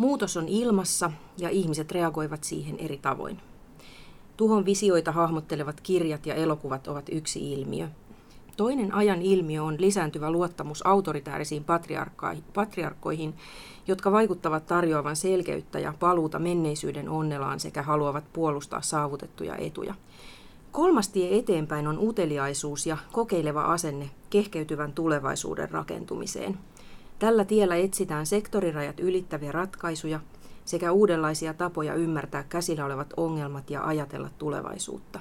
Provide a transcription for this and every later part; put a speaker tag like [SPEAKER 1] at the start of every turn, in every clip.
[SPEAKER 1] Muutos on ilmassa ja ihmiset reagoivat siihen eri tavoin. Tuhon visioita hahmottelevat kirjat ja elokuvat ovat yksi ilmiö. Toinen ajan ilmiö on lisääntyvä luottamus autoritäärisiin patriarkkoihin, jotka vaikuttavat tarjoavan selkeyttä ja paluuta menneisyyden onnelaan sekä haluavat puolustaa saavutettuja etuja. Kolmas tie eteenpäin on uteliaisuus ja kokeileva asenne kehkeytyvän tulevaisuuden rakentumiseen. Tällä tiellä etsitään sektorirajat ylittäviä ratkaisuja sekä uudenlaisia tapoja ymmärtää käsillä olevat ongelmat ja ajatella tulevaisuutta.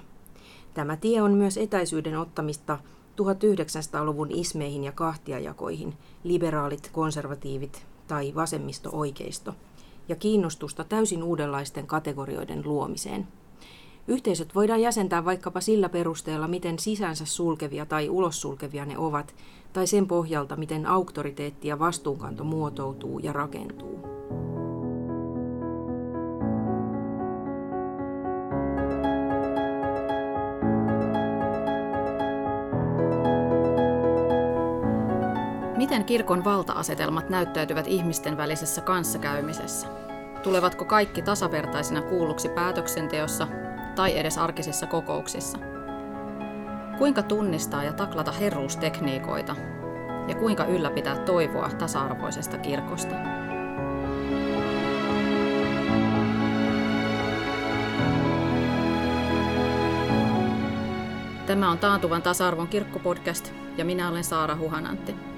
[SPEAKER 1] Tämä tie on myös etäisyyden ottamista 1900-luvun ismeihin ja kahtiajakoihin, liberaalit, konservatiivit tai vasemmisto-oikeisto, ja kiinnostusta täysin uudenlaisten kategorioiden luomiseen. Yhteisöt voidaan jäsentää vaikkapa sillä perusteella, miten sisänsä sulkevia tai ulos sulkevia ne ovat, tai sen pohjalta, miten auktoriteetti ja vastuunkanto muotoutuu ja rakentuu.
[SPEAKER 2] Miten kirkon valta-asetelmat näyttäytyvät ihmisten välisessä kanssakäymisessä? Tulevatko kaikki tasavertaisina kuulluksi päätöksenteossa tai edes arkisissa kokouksissa? Kuinka tunnistaa ja taklata herruustekniikoita? Ja kuinka ylläpitää toivoa tasa-arvoisesta kirkosta? Tämä on Taantuvan tasa-arvon kirkkopodcast ja minä olen Saara Huhanantti.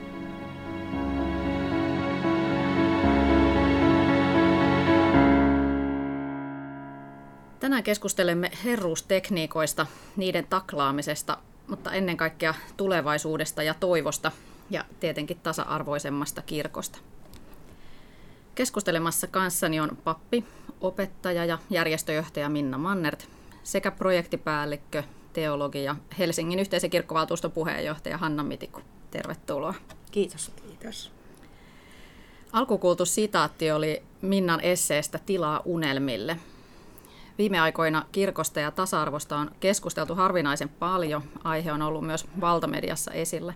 [SPEAKER 2] Tänään keskustelemme herruustekniikoista, niiden taklaamisesta, mutta ennen kaikkea tulevaisuudesta ja toivosta ja tietenkin tasa-arvoisemmasta kirkosta. Keskustelemassa kanssani on pappi, opettaja ja järjestöjohtaja Minna Mannert sekä projektipäällikkö, teologi ja Helsingin yhteisen kirkkovaltuuston puheenjohtaja Hanna Mitiku. Tervetuloa.
[SPEAKER 1] Kiitos.
[SPEAKER 3] Kiitos.
[SPEAKER 2] Alkukuultu sitaatti oli Minnan esseestä Tilaa unelmille – Viime aikoina kirkosta ja tasa-arvosta on keskusteltu harvinaisen paljon. Aihe on ollut myös valtamediassa esillä.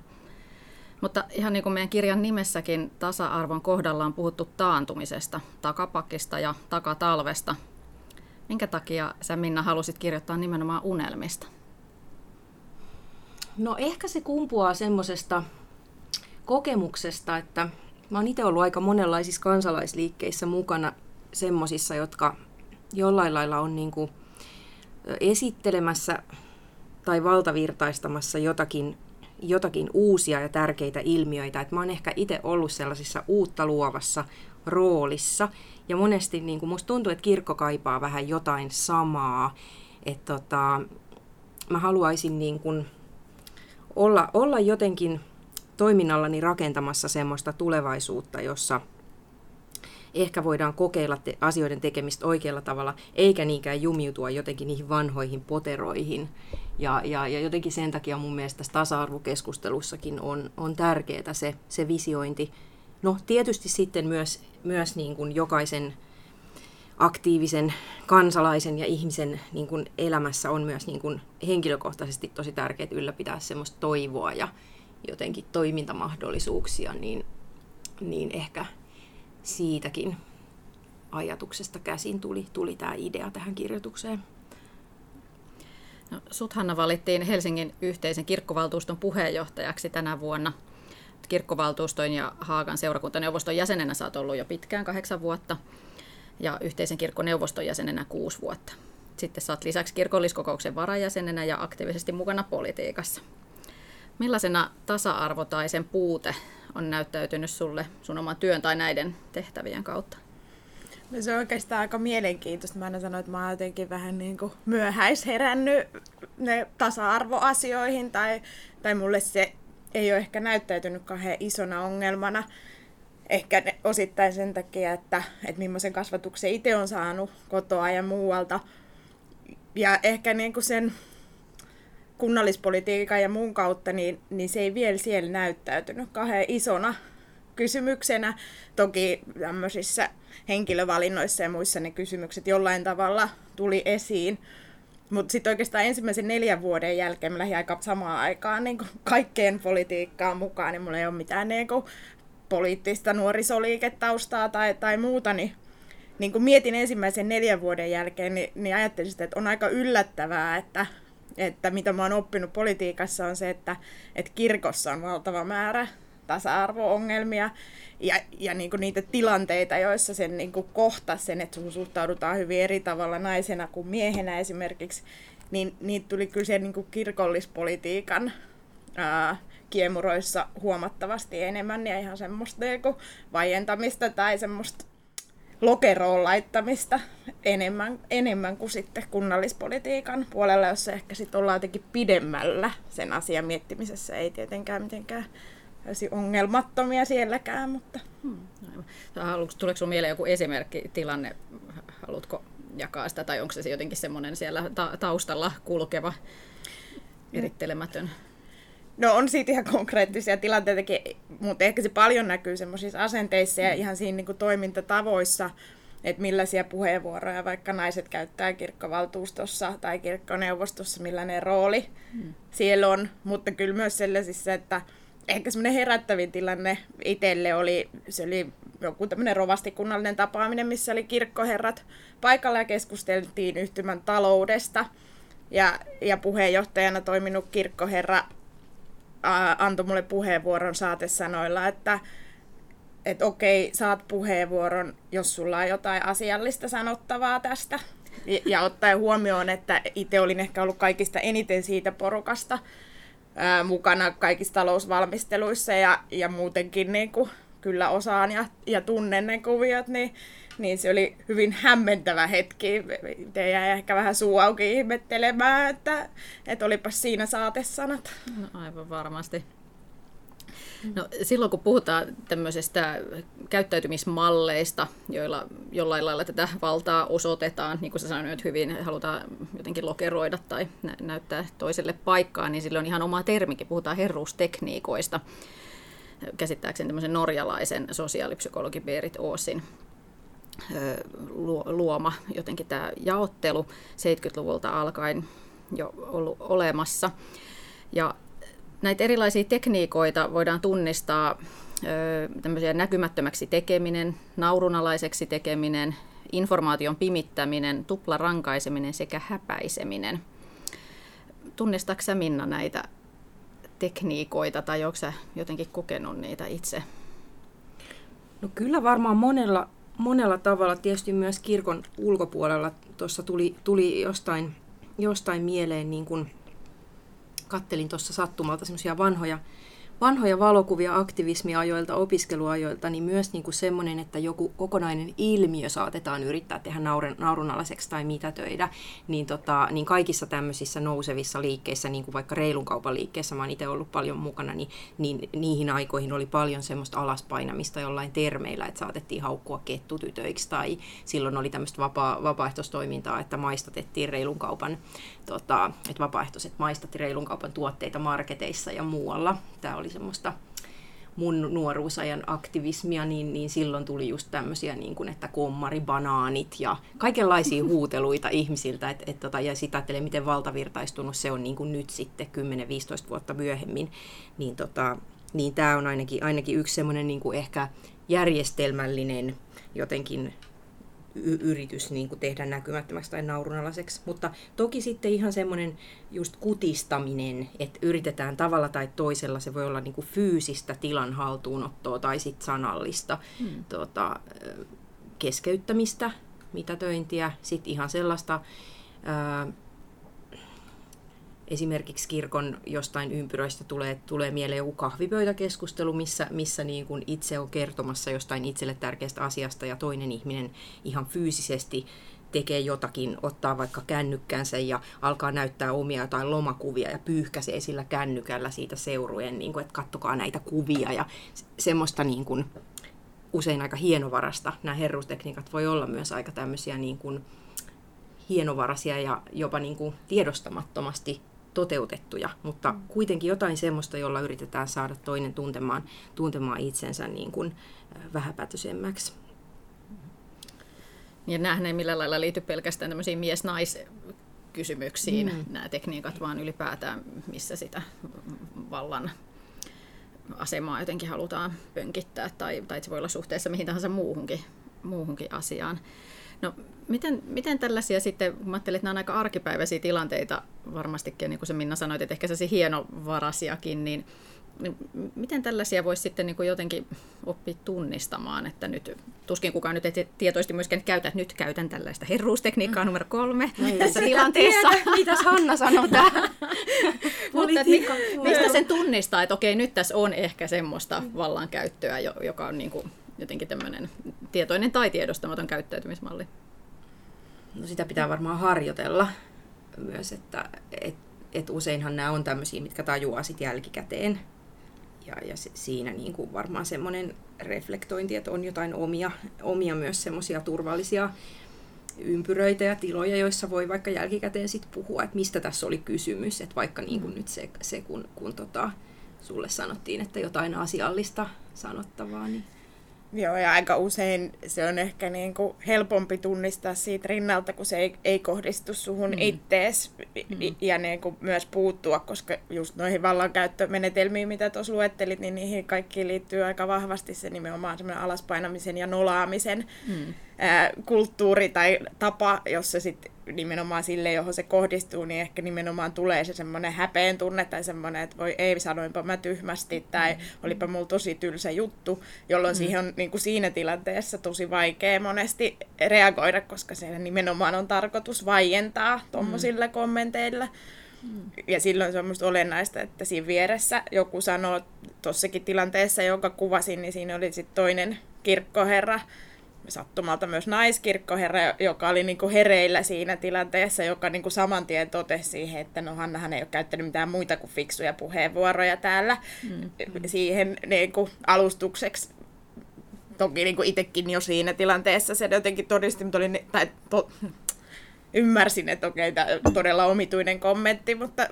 [SPEAKER 2] Mutta ihan niin kuin meidän kirjan nimessäkin, tasa-arvon kohdalla on puhuttu taantumisesta, takapakista ja takatalvesta. Minkä takia sä Minna halusit kirjoittaa nimenomaan unelmista?
[SPEAKER 1] No ehkä se kumpuaa semmoisesta kokemuksesta, että mä oon itse ollut aika monenlaisissa kansalaisliikkeissä mukana semmoisissa, jotka jollain lailla on niin kuin esittelemässä tai valtavirtaistamassa jotakin, jotakin uusia ja tärkeitä ilmiöitä. Et mä oon ehkä itse ollut sellaisissa uutta luovassa roolissa. Ja monesti niin kuin musta tuntuu, että kirkko kaipaa vähän jotain samaa. Että tota, mä haluaisin niin kuin olla, olla jotenkin toiminnallani rakentamassa semmoista tulevaisuutta, jossa – ehkä voidaan kokeilla te- asioiden tekemistä oikealla tavalla, eikä niinkään jumiutua jotenkin niihin vanhoihin poteroihin. Ja, ja, ja jotenkin sen takia mun mielestä tässä tasa-arvokeskustelussakin on, on tärkeää se, se visiointi. No tietysti sitten myös, myös niin kuin jokaisen aktiivisen kansalaisen ja ihmisen niin kuin elämässä on myös niin kuin henkilökohtaisesti tosi tärkeää ylläpitää semmoista toivoa ja jotenkin toimintamahdollisuuksia, niin, niin ehkä, siitäkin ajatuksesta käsin tuli, tuli tämä idea tähän kirjoitukseen.
[SPEAKER 2] No, sut Hanna valittiin Helsingin yhteisen kirkkovaltuuston puheenjohtajaksi tänä vuonna. Kirkkovaltuuston ja Haagan seurakuntaneuvoston jäsenenä sä oot ollut jo pitkään, kahdeksan vuotta, ja yhteisen kirkkoneuvoston jäsenenä kuusi vuotta. Sitten oot lisäksi kirkolliskokouksen varajäsenenä ja aktiivisesti mukana politiikassa. Millaisena tasa-arvo tai sen puute on näyttäytynyt sulle sun oman työn tai näiden tehtävien kautta?
[SPEAKER 3] No se on oikeastaan aika mielenkiintoista. Mä aina sanoin, että mä oon jotenkin vähän niin kuin myöhäisherännyt ne tasa-arvoasioihin tai, tai mulle se ei ole ehkä näyttäytynyt kauhean isona ongelmana. Ehkä ne, osittain sen takia, että, että millaisen kasvatuksen itse on saanut kotoa ja muualta. Ja ehkä niin kuin sen kunnallispolitiikan ja muun kautta, niin, niin se ei vielä siellä näyttäytynyt kauhean isona kysymyksenä. Toki tämmöisissä henkilövalinnoissa ja muissa ne kysymykset jollain tavalla tuli esiin. Mutta sitten oikeastaan ensimmäisen neljän vuoden jälkeen mä lähdin aika samaan aikaan niin kaikkeen politiikkaan mukaan, niin mulla ei ole mitään niin kuin, poliittista nuorisoliiketaustaa tai, tai muuta, niin niin kun mietin ensimmäisen neljän vuoden jälkeen, niin, niin ajattelin sitä, että on aika yllättävää, että, että mitä mä oon oppinut politiikassa on se, että, että kirkossa on valtava määrä tasa-arvo-ongelmia ja, ja niin kuin niitä tilanteita, joissa sen niin kuin kohta sen, että sun suhtaudutaan hyvin eri tavalla naisena kuin miehenä esimerkiksi, niin niitä tuli kyllä sen niin kuin kirkollispolitiikan ää, kiemuroissa huomattavasti enemmän ja ihan semmoista niin kuin vaientamista tai semmoista lokeroon laittamista enemmän, enemmän kuin sitten kunnallispolitiikan puolella, jossa ehkä sitten ollaan jotenkin pidemmällä sen asian miettimisessä. Ei tietenkään mitenkään ongelmattomia sielläkään, mutta... Hmm,
[SPEAKER 2] Tuleeko sinulle mieleen joku esimerkki tilanne? Haluatko jakaa sitä, tai onko se jotenkin semmoinen siellä ta- taustalla kulkeva, erittelemätön?
[SPEAKER 3] No on siitä ihan konkreettisia tilanteitakin, mutta ehkä se paljon näkyy semmoisissa asenteissa ja ihan siinä niin kuin toimintatavoissa, että millaisia puheenvuoroja vaikka naiset käyttää kirkkovaltuustossa tai kirkkoneuvostossa, millainen rooli hmm. siellä on, mutta kyllä myös sellaisissa, että ehkä semmoinen herättävin tilanne itselle oli, se oli joku tämmöinen rovastikunnallinen tapaaminen, missä oli kirkkoherrat paikalla ja keskusteltiin yhtymän taloudesta. Ja, ja puheenjohtajana toiminut kirkkoherra antoi mulle puheenvuoron saatesanoilla, että et okei, saat puheenvuoron, jos sulla on jotain asiallista sanottavaa tästä. Ja, ja ottaen huomioon, että itse olin ehkä ollut kaikista eniten siitä porukasta, ää, mukana kaikissa talousvalmisteluissa ja, ja muutenkin niin kuin, kyllä osaan ja, ja tunnen ne kuviot, niin, niin se oli hyvin hämmentävä hetki. Te jäi ehkä vähän suu auki ihmettelemään, että, että olipas siinä saatesanat.
[SPEAKER 2] No aivan varmasti. No, silloin kun puhutaan tämmöisestä käyttäytymismalleista, joilla jollain lailla tätä valtaa osoitetaan, niin kuin sä sanoit hyvin, halutaan jotenkin lokeroida tai nä- näyttää toiselle paikkaa, niin silloin on ihan oma termikin, puhutaan herruustekniikoista. Käsittääkseni tämmöisen norjalaisen sosiaalipsykologi Berit Oosin luoma jotenkin tämä jaottelu 70-luvulta alkaen jo ollut olemassa. Ja näitä erilaisia tekniikoita voidaan tunnistaa näkymättömäksi tekeminen, naurunalaiseksi tekeminen, informaation pimittäminen, tuplarankaiseminen sekä häpäiseminen. Tunnistatko Minna näitä tekniikoita tai onko sä jotenkin kokenut niitä itse?
[SPEAKER 1] No kyllä varmaan monella, monella tavalla, tietysti myös kirkon ulkopuolella. Tuossa tuli, tuli jostain, jostain mieleen niin kuin kattelin tuossa sattumalta semmoisia vanhoja, vanhoja valokuvia aktivismiajoilta, opiskeluajoilta, niin myös niin kuin semmoinen, että joku kokonainen ilmiö saatetaan yrittää tehdä naurun, naurunalaiseksi tai mitätöidä, niin, tota, niin kaikissa tämmöisissä nousevissa liikkeissä, niin kuin vaikka reilun kaupan liikkeessä, mä oon itse ollut paljon mukana, niin, niin niihin aikoihin oli paljon semmoista alaspainamista jollain termeillä, että saatettiin haukkua kettutytöiksi tai silloin oli tämmöistä vapaa, vapaaehtoistoimintaa, että maistatettiin reilun kaupan, tota, että vapaaehtoiset maistatti reilun kaupan tuotteita marketeissa ja muualla. Tämä oli semmoista mun nuoruusajan aktivismia, niin, niin silloin tuli just tämmöisiä, niin kuin, että kommari, banaanit ja kaikenlaisia huuteluita ihmisiltä. Et, et, tota, ja sitä ajattelee, miten valtavirtaistunut se on niin kuin nyt sitten 10-15 vuotta myöhemmin. Niin, tota, niin tämä on ainakin, ainakin yksi semmoinen niin kuin ehkä järjestelmällinen jotenkin yritys niin kuin tehdä näkymättömäksi tai naurunalaiseksi. Mutta toki sitten ihan semmoinen just kutistaminen, että yritetään tavalla tai toisella, se voi olla niin kuin fyysistä tilan haltuunottoa tai sitten sanallista hmm. tota, keskeyttämistä, mitätöintiä, sitten ihan sellaista ää, esimerkiksi kirkon jostain ympyröistä tulee, tulee mieleen joku kahvipöytäkeskustelu, missä, missä niin kuin itse on kertomassa jostain itselle tärkeästä asiasta ja toinen ihminen ihan fyysisesti tekee jotakin, ottaa vaikka kännykkänsä ja alkaa näyttää omia jotain lomakuvia ja pyyhkäsee sillä kännykällä siitä seurueen, niin kuin, että kattokaa näitä kuvia ja semmoista niin kuin, usein aika hienovarasta. Nämä herruustekniikat voi olla myös aika tämmöisiä niin kuin, hienovaraisia ja jopa niin kuin tiedostamattomasti toteutettuja, mutta mm. kuitenkin jotain semmoista, jolla yritetään saada toinen tuntemaan, tuntemaan itsensä niin kuin vähäpätöisemmäksi.
[SPEAKER 2] Ja nämähän ei millään lailla liity pelkästään tämmöisiin mies-nais kysymyksiin, mm. nämä tekniikat, vaan ylipäätään, missä sitä vallan asemaa jotenkin halutaan pönkittää, tai, tai se voi olla suhteessa mihin tahansa muuhunkin muuhunkin asiaan. No, miten, miten tällaisia sitten, kun mä ajattelin, että nämä on aika arkipäiväisiä tilanteita varmastikin, niin kuin se Minna sanoit, että ehkä se hienovarasiakin, niin niin miten tällaisia voisi sitten niin kuin jotenkin oppia tunnistamaan, että nyt tuskin kukaan nyt ei tietoisesti myöskään käytä, että nyt käytän tällaista herruustekniikkaa mm. numero kolme no, tässä tilanteessa.
[SPEAKER 1] Tiedä, mitäs Hanna sanoo tähän?
[SPEAKER 2] Mutta mi, mistä sen tunnistaa, että okei, nyt tässä on ehkä semmoista vallankäyttöä, joka on niin kuin jotenkin tämmöinen tietoinen tai tiedostamaton käyttäytymismalli?
[SPEAKER 1] No sitä pitää varmaan harjoitella myös, että et, et useinhan nämä on tämmöisiä, mitkä tajuaa sitten jälkikäteen ja, ja se, siinä niin kuin varmaan semmoinen reflektointi, että on jotain omia, omia myös semmoisia turvallisia ympyröitä ja tiloja, joissa voi vaikka jälkikäteen sit puhua, että mistä tässä oli kysymys, että vaikka niin kuin mm. nyt se, se kun, kun tota, sulle sanottiin, että jotain asiallista sanottavaa, niin
[SPEAKER 3] Joo, ja aika usein se on ehkä niin kuin helpompi tunnistaa siitä rinnalta, kun se ei, ei kohdistu suhun mm. ittees mm. ja niin kuin myös puuttua, koska just noihin vallankäyttömenetelmiin, mitä tuossa luettelit, niin niihin kaikkiin liittyy aika vahvasti se nimenomaan semmoinen alaspainamisen ja nolaamisen mm. Ää, kulttuuri tai tapa, jossa sitten nimenomaan sille, johon se kohdistuu, niin ehkä nimenomaan tulee se semmoinen häpeen tunne tai semmoinen, että voi ei, sanoinpa mä tyhmästi tai mm. olipa mulla tosi tylsä juttu, jolloin mm. siihen on niin kuin siinä tilanteessa tosi vaikea monesti reagoida, koska se nimenomaan on tarkoitus vaientaa tuommoisilla mm. kommenteilla. Mm. Ja silloin se on minusta olennaista, että siinä vieressä joku sanoo tuossakin tilanteessa, jonka kuvasin, niin siinä oli sitten toinen kirkkoherra, sattumalta myös naiskirkkoherra, joka oli niin kuin hereillä siinä tilanteessa, joka niin kuin saman tien totesi siihen, että no Hannahan ei ole käyttänyt mitään muita kuin fiksuja puheenvuoroja täällä mm. siihen niin kuin alustukseksi. Toki niin kuin itsekin jo siinä tilanteessa se jotenkin todisti, mutta oli, tai to, ymmärsin, että okei, tämä todella omituinen kommentti, mutta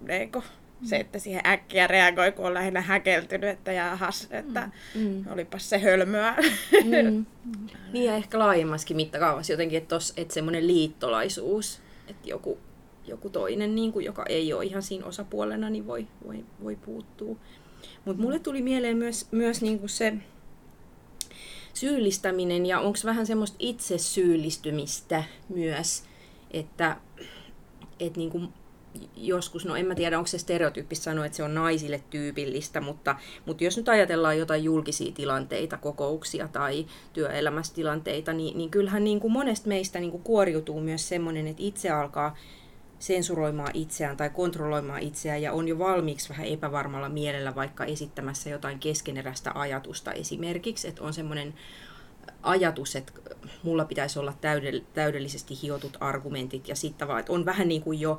[SPEAKER 3] niin kuin, se, että siihen äkkiä reagoi, kun on lähinnä häkeltynyt, että jahas, että mm. mm. olipas se hölmöä. Mm.
[SPEAKER 1] niin ja ehkä laajemmaskin mittakaavassa jotenkin, että, tos, että semmoinen liittolaisuus, että joku, joku toinen, niin kuin, joka ei ole ihan siinä osapuolena, niin voi, voi, voi puuttua. Mutta mulle tuli mieleen myös, myös niin kuin se syyllistäminen ja onko vähän semmoista itse syyllistymistä myös, että, että niin kuin joskus, no en mä tiedä onko se stereotyyppistä sanoa, että se on naisille tyypillistä, mutta, mutta jos nyt ajatellaan jotain julkisia tilanteita, kokouksia tai työelämästilanteita, niin, niin kyllähän niin kuin monesta meistä niin kuin kuoriutuu myös semmoinen, että itse alkaa sensuroimaan itseään tai kontrolloimaan itseään ja on jo valmiiksi vähän epävarmalla mielellä vaikka esittämässä jotain keskeneräistä ajatusta. Esimerkiksi, että on semmoinen ajatus, että mulla pitäisi olla täydellisesti hiotut argumentit ja sitten vaan, että on vähän niin kuin jo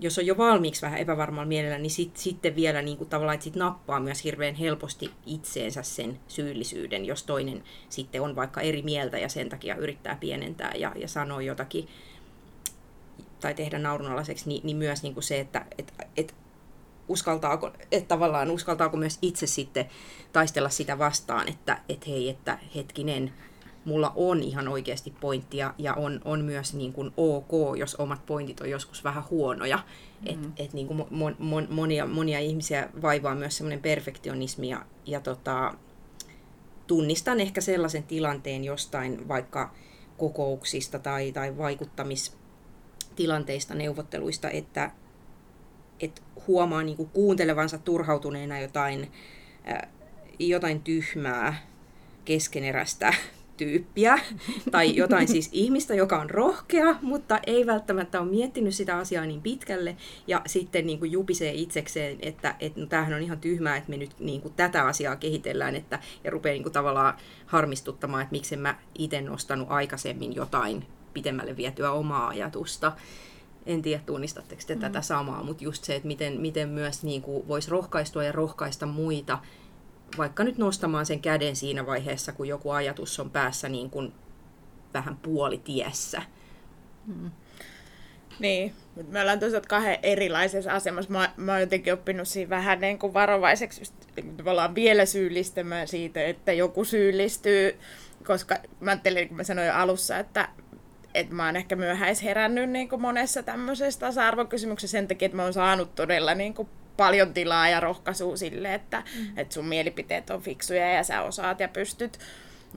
[SPEAKER 1] jos on jo valmiiksi vähän epävarmalla mielellä, niin sit, sitten vielä niin kuin tavallaan, että sit nappaa myös hirveän helposti itseensä sen syyllisyyden, jos toinen sitten on vaikka eri mieltä ja sen takia yrittää pienentää ja, ja sanoa jotakin tai tehdä naurunalaiseksi, niin, niin myös niin kuin se, että et, et uskaltaako, että tavallaan uskaltaako myös itse sitten taistella sitä vastaan, että et hei, että hetkinen, mulla on ihan oikeasti pointtia ja on, on myös niin kuin ok, jos omat pointit on joskus vähän huonoja. Mm. Et, et niin kuin mon, mon, monia, monia ihmisiä vaivaa myös semmoinen perfektionismi ja, ja tota, tunnistan ehkä sellaisen tilanteen jostain vaikka kokouksista tai, tai vaikuttamistilanteista, neuvotteluista, että et huomaa niin kuin kuuntelevansa turhautuneena jotain, äh, jotain tyhmää, keskeneräistä tyyppiä tai jotain siis ihmistä, joka on rohkea, mutta ei välttämättä ole miettinyt sitä asiaa niin pitkälle ja sitten niin kuin jupisee itsekseen, että, että no, tämähän on ihan tyhmää, että me nyt niin kuin tätä asiaa kehitellään että, ja rupeaa niin kuin tavallaan harmistuttamaan, että miksi mä itse nostanut aikaisemmin jotain pitemmälle vietyä omaa ajatusta. En tiedä, tunnistatteko te mm. tätä samaa, mutta just se, että miten, miten myös niin kuin voisi rohkaistua ja rohkaista muita vaikka nyt nostamaan sen käden siinä vaiheessa, kun joku ajatus on päässä niin kuin vähän puolitiessä. Hmm.
[SPEAKER 3] Niin, mutta me ollaan tosiaan kahden erilaisessa asemassa. Mä, mä oon jotenkin oppinut siinä vähän niin kuin varovaiseksi just, tavallaan vielä syyllistämään siitä, että joku syyllistyy, koska mä ajattelin, kun mä sanoin jo alussa, että, että mä oon ehkä myöhäis herännyt niin kuin monessa tämmöisessä tasa-arvokysymyksessä sen takia, että mä oon saanut todella niin kuin paljon tilaa ja rohkaisua sille, että, mm. että sun mielipiteet on fiksuja ja sä osaat ja pystyt.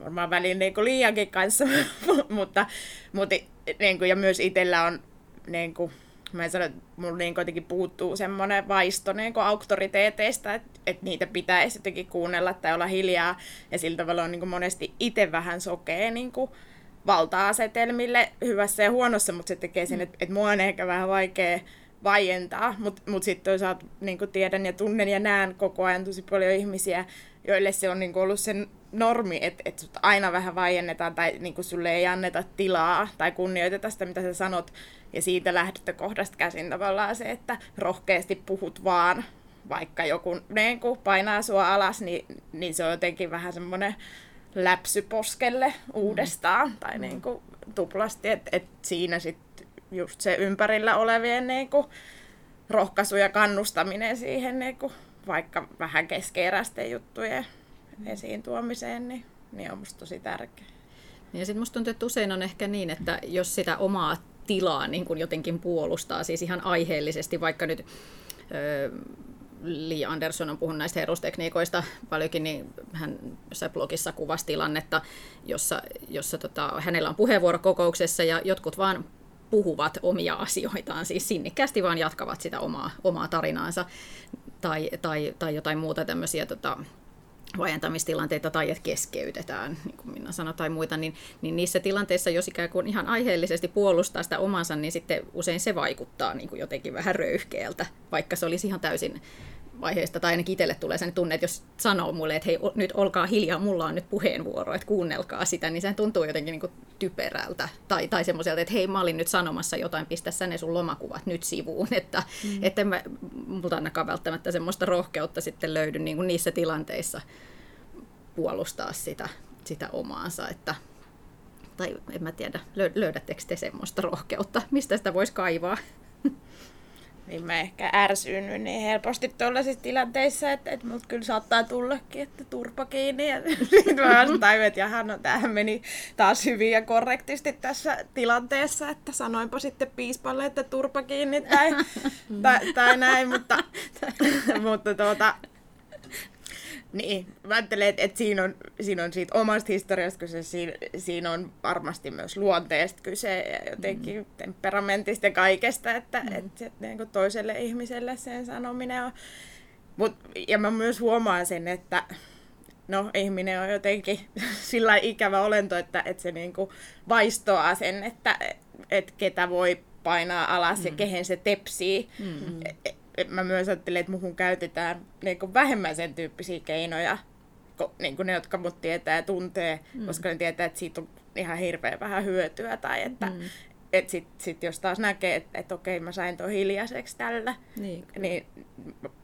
[SPEAKER 3] varmaan välillä niin kuin liiankin kanssa, mutta, mutta niin kuin, ja myös itsellä on niin kuin, mä en sano, että mulla niin jotenkin puuttuu semmoinen vaisto niin auktoriteeteista, että, että niitä pitäisi jotenkin kuunnella tai olla hiljaa. Ja sillä tavalla on niin monesti itse vähän sokea niin valta-asetelmille hyvässä ja huonossa, mutta se tekee sen, että, että mua on ehkä vähän vaikea vaientaa, mutta mut sitten toisaalta niin tiedän ja tunnen ja näen koko ajan tosi paljon ihmisiä, joille se on niin ollut sen normi, että et sut aina vähän vaiennetaan tai niin sulle ei anneta tilaa tai kunnioiteta sitä, mitä sä sanot. Ja siitä lähtökohdasta käsin tavallaan se, että rohkeasti puhut vaan, vaikka joku niin painaa sua alas, niin, niin se on jotenkin vähän semmoinen läpsy poskelle uudestaan. Mm. Tai niin kuin tuplasti, että et siinä sitten just se ympärillä olevien niin kuin rohkaisu ja kannustaminen siihen niin kuin vaikka vähän keskeeräisten juttujen esiin tuomiseen, niin, niin on musta tosi tärkeä.
[SPEAKER 2] Ja sitten musta tuntuu, että usein on ehkä niin, että jos sitä omaa tilaa niin kuin jotenkin puolustaa, siis ihan aiheellisesti, vaikka nyt öö, Lee Anderson on puhunut näistä herustekniikoista paljonkin, niin hän jossain blogissa kuvasi tilannetta, jossa, jossa tota, hänellä on puheenvuoro kokouksessa ja jotkut vaan puhuvat omia asioitaan, siis sinnikkäästi vaan jatkavat sitä omaa, omaa tarinaansa tai, tai, tai jotain muuta tämmöisiä tota, vajentamistilanteita tai että keskeytetään, niin kuin Minna sanoi, tai muita, niin, niin niissä tilanteissa, jos ikään kuin ihan aiheellisesti puolustaa sitä omansa, niin sitten usein se vaikuttaa niin kuin jotenkin vähän röyhkeältä, vaikka se olisi ihan täysin vaiheesta, tai ainakin itselle tulee sen tunne, että jos sanoo mulle, että hei, nyt olkaa hiljaa, mulla on nyt puheenvuoro, että kuunnelkaa sitä, niin se tuntuu jotenkin niin kuin typerältä. Tai, tai semmoiselta, että hei, mä olin nyt sanomassa jotain, pistä sä ne sun lomakuvat nyt sivuun. Että mm. et en mä, multa ainakaan välttämättä semmoista rohkeutta sitten löydy niin kuin niissä tilanteissa puolustaa sitä, sitä omaansa. Että, tai en mä tiedä, löydättekö te semmoista rohkeutta, mistä sitä voisi kaivaa?
[SPEAKER 3] Niin mä ehkä ärsynny niin helposti tuollaisissa tilanteissa, että, että mut kyllä saattaa tullakin, että turpa kiinni. Ja sitten mä tajuin, että jaha, no tämähän meni taas hyvin ja korrektisti tässä tilanteessa, että sanoinpa sitten piispalle, että turpa kiinni tai, tai, tai näin, mutta, mutta tuota, niin, mä ajattelen, että, että siinä, on, siinä on siitä omasta historiasta kyse, siinä, siinä on varmasti myös luonteesta kyse ja jotenkin mm. temperamentista ja kaikesta, että, mm. että, että niin kuin toiselle ihmiselle sen sanominen on. Mut, ja mä myös huomaan sen, että no, ihminen on jotenkin sillä ikävä olento, että, että se niin kuin vaistoaa sen, että, että ketä voi painaa alas mm. ja kehen se tepsii. Mm. Mä myös ajattelen, että muhun käytetään niin kuin vähemmän sen tyyppisiä keinoja, niin kuin ne, jotka mut tietää ja tuntee, mm. koska ne tietää, että siitä on ihan hirveän vähän hyötyä. Tai että mm. et sit, sit jos taas näkee, että et okei, mä sain tuon hiljaiseksi tällä, niin, niin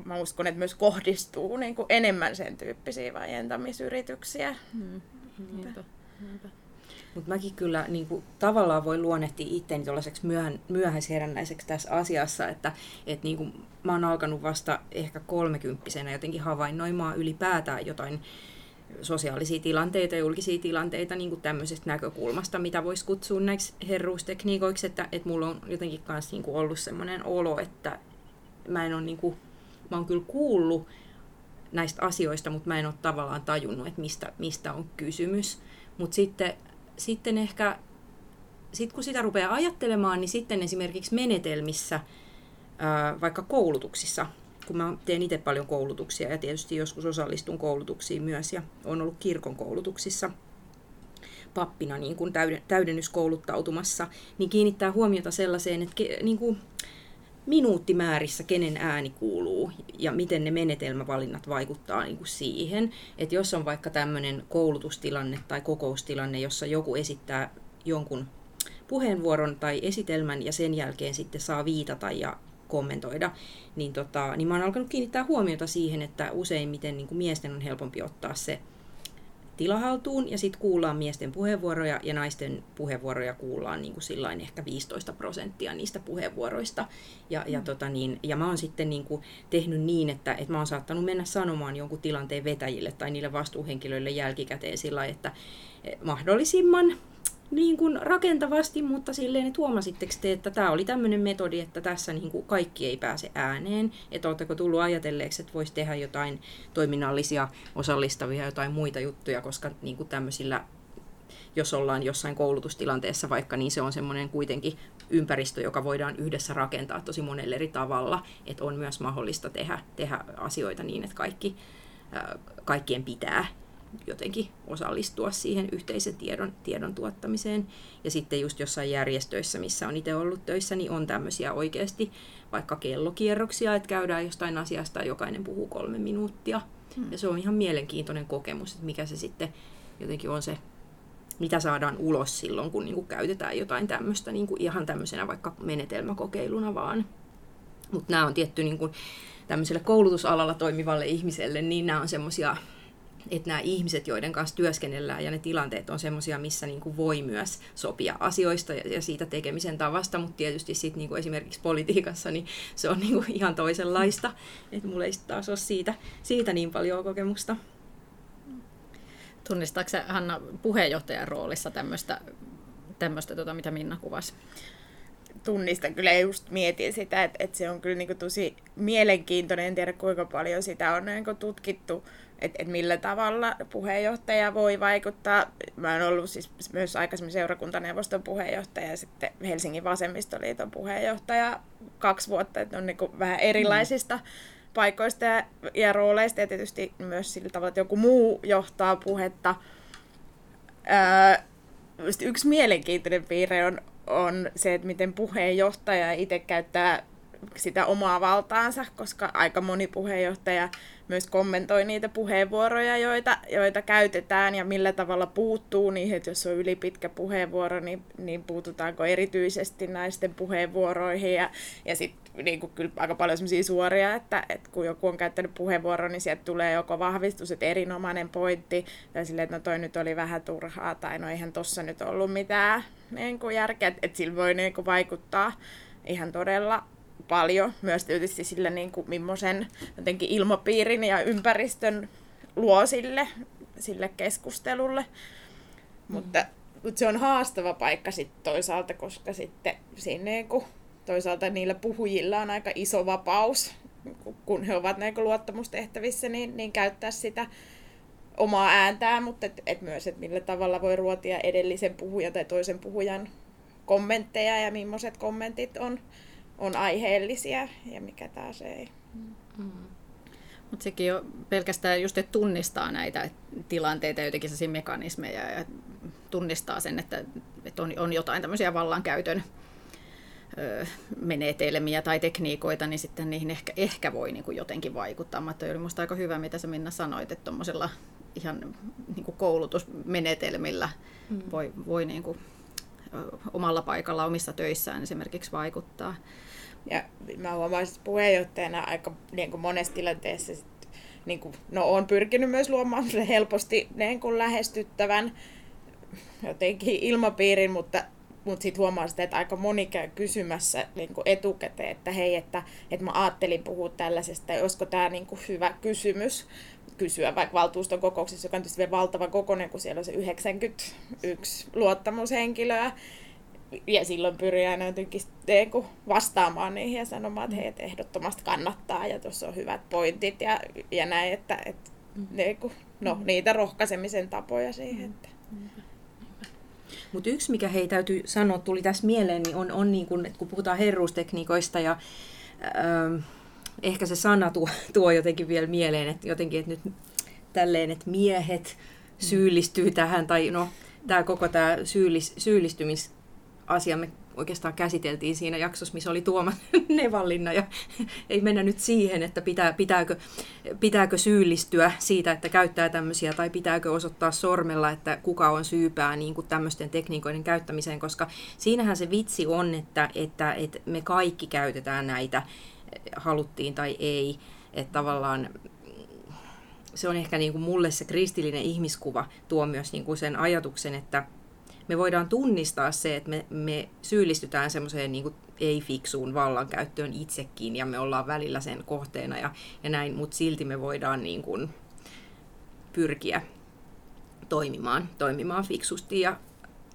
[SPEAKER 3] mä uskon, että myös kohdistuu niin kuin enemmän sen tyyppisiä vajentamisyrityksiä. Mm. Niinpä.
[SPEAKER 1] Niinpä. Mutta mäkin kyllä niin kuin, tavallaan voi luonnehtia itseäni tuollaiseksi myöhän, myöhäisherännäiseksi tässä asiassa, että et, niin kuin, mä oon alkanut vasta ehkä kolmekymppisenä jotenkin havainnoimaan ylipäätään jotain sosiaalisia tilanteita, julkisia tilanteita niin kuin tämmöisestä näkökulmasta, mitä voisi kutsua näiksi herruustekniikoiksi, että, että mulla on jotenkin kanssa niin kuin ollut semmoinen olo, että mä en ole niin kuin, mä oon kyllä kuullut näistä asioista, mutta mä en ole tavallaan tajunnut, että mistä, mistä on kysymys. Mutta sitten sitten ehkä, sit kun sitä rupeaa ajattelemaan, niin sitten esimerkiksi menetelmissä, vaikka koulutuksissa, kun mä teen itse paljon koulutuksia ja tietysti joskus osallistun koulutuksiin myös ja on ollut kirkon koulutuksissa pappina niin kuin täydennyskouluttautumassa, niin kiinnittää huomiota sellaiseen, että niin kuin, minuuttimäärissä, kenen ääni kuuluu ja miten ne menetelmävalinnat vaikuttaa niin kuin siihen. Että jos on vaikka tämmöinen koulutustilanne tai kokoustilanne, jossa joku esittää jonkun puheenvuoron tai esitelmän ja sen jälkeen sitten saa viitata ja kommentoida, niin, tota, niin mä oon alkanut kiinnittää huomiota siihen, että useimmiten niin kuin miesten on helpompi ottaa se tilahaltuun ja sitten kuullaan miesten puheenvuoroja ja naisten puheenvuoroja kuullaan niin kuin sillain ehkä 15 prosenttia niistä puheenvuoroista. Ja, ja, mm. tota niin, ja mä oon sitten niin kuin tehnyt niin, että, että mä oon saattanut mennä sanomaan jonkun tilanteen vetäjille tai niille vastuuhenkilöille jälkikäteen sillä että mahdollisimman niin kuin rakentavasti, mutta silleen, että huomasitteko te, että tämä oli tämmöinen metodi, että tässä niin kuin kaikki ei pääse ääneen, että oletteko tullut ajatelleeksi, että voisi tehdä jotain toiminnallisia, osallistavia, jotain muita juttuja, koska niin kuin tämmöisillä jos ollaan jossain koulutustilanteessa vaikka, niin se on semmoinen kuitenkin ympäristö, joka voidaan yhdessä rakentaa tosi monelle eri tavalla, että on myös mahdollista tehdä, tehdä asioita niin, että kaikki, kaikkien pitää jotenkin osallistua siihen yhteisen tiedon, tiedon tuottamiseen. Ja sitten just jossain järjestöissä, missä on itse ollut töissä, niin on tämmöisiä oikeasti vaikka kellokierroksia, että käydään jostain asiasta ja jokainen puhuu kolme minuuttia. Hmm. Ja se on ihan mielenkiintoinen kokemus, että mikä se sitten jotenkin on se mitä saadaan ulos silloin, kun niin kuin käytetään jotain tämmöistä niin kuin ihan tämmöisenä vaikka menetelmäkokeiluna vaan. Mutta nämä on tietty niin kuin tämmöiselle koulutusalalla toimivalle ihmiselle, niin nämä on semmoisia, että nämä ihmiset, joiden kanssa työskennellään ja ne tilanteet on semmoisia, missä niin kuin voi myös sopia asioista ja, ja siitä tekemisen tavasta, mutta tietysti sitten niin kuin esimerkiksi politiikassa niin se on niin kuin ihan toisenlaista, että mulla ei taas ole siitä, siitä niin paljon kokemusta.
[SPEAKER 2] Tunnistaako se Hanna puheenjohtajan roolissa tämmöistä, tämmöistä tota, mitä Minna kuvasi?
[SPEAKER 3] tunnistan kyllä just mietin sitä, että, että se on kyllä niin tosi mielenkiintoinen. En tiedä kuinka paljon sitä on niin tutkittu, että, että millä tavalla puheenjohtaja voi vaikuttaa. Mä oon ollut siis myös aikaisemmin seurakuntaneuvoston puheenjohtaja ja sitten Helsingin vasemmistoliiton puheenjohtaja kaksi vuotta, että on niin vähän erilaisista mm paikoista ja, ja rooleista ja tietysti myös sillä tavalla, että joku muu johtaa puhetta. Öö, yksi mielenkiintoinen piirre on, on se, että miten puheenjohtaja itse käyttää sitä omaa valtaansa, koska aika moni puheenjohtaja myös kommentoi niitä puheenvuoroja, joita, joita käytetään ja millä tavalla puuttuu niihin, että jos on yli pitkä puheenvuoro, niin, niin puututaanko erityisesti naisten puheenvuoroihin ja, ja sitten niin kyllä aika paljon sellaisia suoria, että, että kun joku on käyttänyt puheenvuoron, niin sieltä tulee joko vahvistus, että erinomainen pointti, tai silleen, että no toi nyt oli vähän turhaa, tai no eihän tossa nyt ollut mitään niin kuin järkeä, että, että sillä voi niin kuin vaikuttaa ihan todella paljon myös tietysti sillä, niin kuin, millaisen jotenkin ilmapiirin ja ympäristön luo sille, sille keskustelulle. Mm. Mutta, mutta se on haastava paikka sitten toisaalta, koska sitten siinä niin kuin, toisaalta niillä puhujilla on aika iso vapaus, kun he ovat niin luottamustehtävissä, niin, niin käyttää sitä omaa ääntään, mutta et, et myös, että millä tavalla voi ruotia edellisen puhujan tai toisen puhujan kommentteja ja millaiset kommentit on, on aiheellisia ja mikä taas ei. Mm.
[SPEAKER 2] Mutta sekin jo pelkästään just, että tunnistaa näitä tilanteita, jotenkin sellaisia mekanismeja ja tunnistaa sen, että, että on, on jotain tämmöisiä vallankäytön ö, menetelmiä tai tekniikoita, niin sitten niihin ehkä, ehkä voi niin kuin jotenkin vaikuttaa. Mutta oli minusta aika hyvä, mitä sä Minna sanoit, että tuommoisella ihan niin kuin koulutusmenetelmillä mm. voi, voi niin kuin, omalla paikalla omissa töissään esimerkiksi vaikuttaa.
[SPEAKER 3] Ja mä huomaan siis puheenjohtajana aika niin kuin monessa tilanteessa, sit, niin kuin, no on pyrkinyt myös luomaan helposti niin kuin lähestyttävän jotenkin ilmapiirin, mutta mutta sitten huomaa sitä, että aika moni käy kysymässä niin kuin etukäteen, että hei, että, että mä ajattelin puhua tällaisesta, ja olisiko tämä niin kuin hyvä kysymys kysyä vaikka valtuuston kokouksessa, joka on tietysti valtava kokoinen, kun siellä on se 91 luottamushenkilöä, ja silloin pyrin aina jotenkin vastaamaan niihin ja sanomaan, että hei, että ehdottomasti kannattaa ja tuossa on hyvät pointit ja, ja näin, että, että mm. kuin, no, mm. niitä rohkaisemisen tapoja siihen. Että.
[SPEAKER 1] Mutta yksi, mikä hei täytyy sanoa, tuli tässä mieleen, niin on, on niin kun, että kun puhutaan herruustekniikoista ja äh, ehkä se sana tuo, tuo jotenkin vielä mieleen, että jotenkin, että nyt tälleen, että miehet syyllistyy tähän, tai no, tämä koko tämä syyllis, syyllistymis asia me oikeastaan käsiteltiin siinä jaksossa, missä oli Tuomas Nevallinna, ja ei mennä nyt siihen, että pitää, pitääkö, pitääkö syyllistyä siitä, että käyttää tämmöisiä, tai pitääkö osoittaa sormella, että kuka on syypää niin kuin tämmöisten tekniikoiden käyttämiseen, koska siinähän se vitsi on, että, että, että me kaikki käytetään näitä, haluttiin tai ei, että tavallaan se on ehkä niin kuin mulle se kristillinen ihmiskuva tuo myös niin kuin sen ajatuksen, että me voidaan tunnistaa se, että me, me syyllistytään semmoiseen niin ei-fiksuun vallankäyttöön itsekin ja me ollaan välillä sen kohteena ja, ja näin, mutta silti me voidaan niin kuin pyrkiä toimimaan, toimimaan fiksusti ja,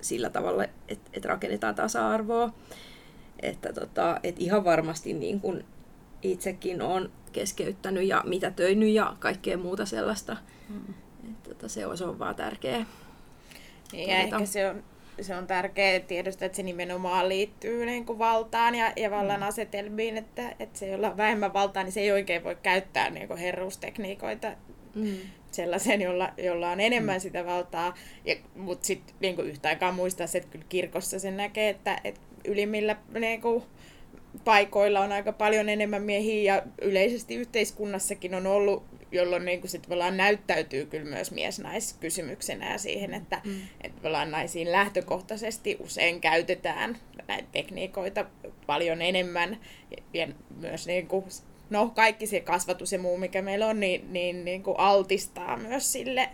[SPEAKER 1] sillä tavalla, että, että rakennetaan tasa-arvoa. Että tota, et ihan varmasti niin kun itsekin olen keskeyttänyt ja mitä töinyt ja kaikkea muuta sellaista. Mm. Että tota, se on vaan
[SPEAKER 3] Ja ehkä se on, se on tärkeää tiedostaa, että se nimenomaan liittyy niin kuin valtaan ja, ja vallan mm. asetelmiin, että, että se, jolla on vähemmän valtaa, niin se ei oikein voi käyttää niin kuin herruustekniikoita mm. sellaisen, jolla, jolla on enemmän mm. sitä valtaa. Ja, mutta sitten niin yhtä aikaa muistaa se, että kyllä kirkossa se näkee, että, että ylimmillä niin kuin, paikoilla on aika paljon enemmän miehiä ja yleisesti yhteiskunnassakin on ollut, jolloin niin kuin sit näyttäytyy kyllä myös mies-naiskysymyksenä ja siihen, että, mm. että naisiin lähtökohtaisesti usein käytetään näitä tekniikoita paljon enemmän ja, ja myös niin kuin, no, kaikki se kasvatus ja muu, mikä meillä on, niin, niin, niin kuin altistaa myös sille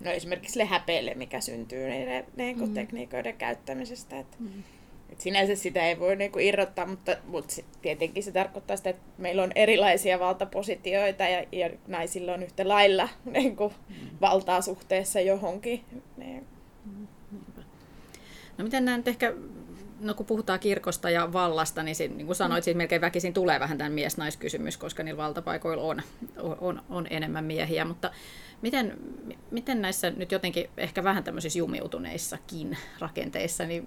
[SPEAKER 3] no esimerkiksi sille häpeelle, mikä syntyy niiden niin kuin, mm. tekniikoiden käyttämisestä. Että, mm. Et sinänsä sitä ei voi niinku irrottaa, mutta, mutta tietenkin se tarkoittaa sitä, että meillä on erilaisia valtapositioita ja, ja naisilla on yhtä lailla niinku, mm. valtaa suhteessa johonkin.
[SPEAKER 2] No miten näin ehkä no kun puhutaan kirkosta ja vallasta, niin, sit, niin kuin sanoit, siitä melkein väkisin tulee vähän tämän mies-naiskysymys, koska niillä valtapaikoilla on, on, on enemmän miehiä, mutta Miten, miten näissä nyt jotenkin ehkä vähän tämmöisissä jumiutuneissakin rakenteissa, niin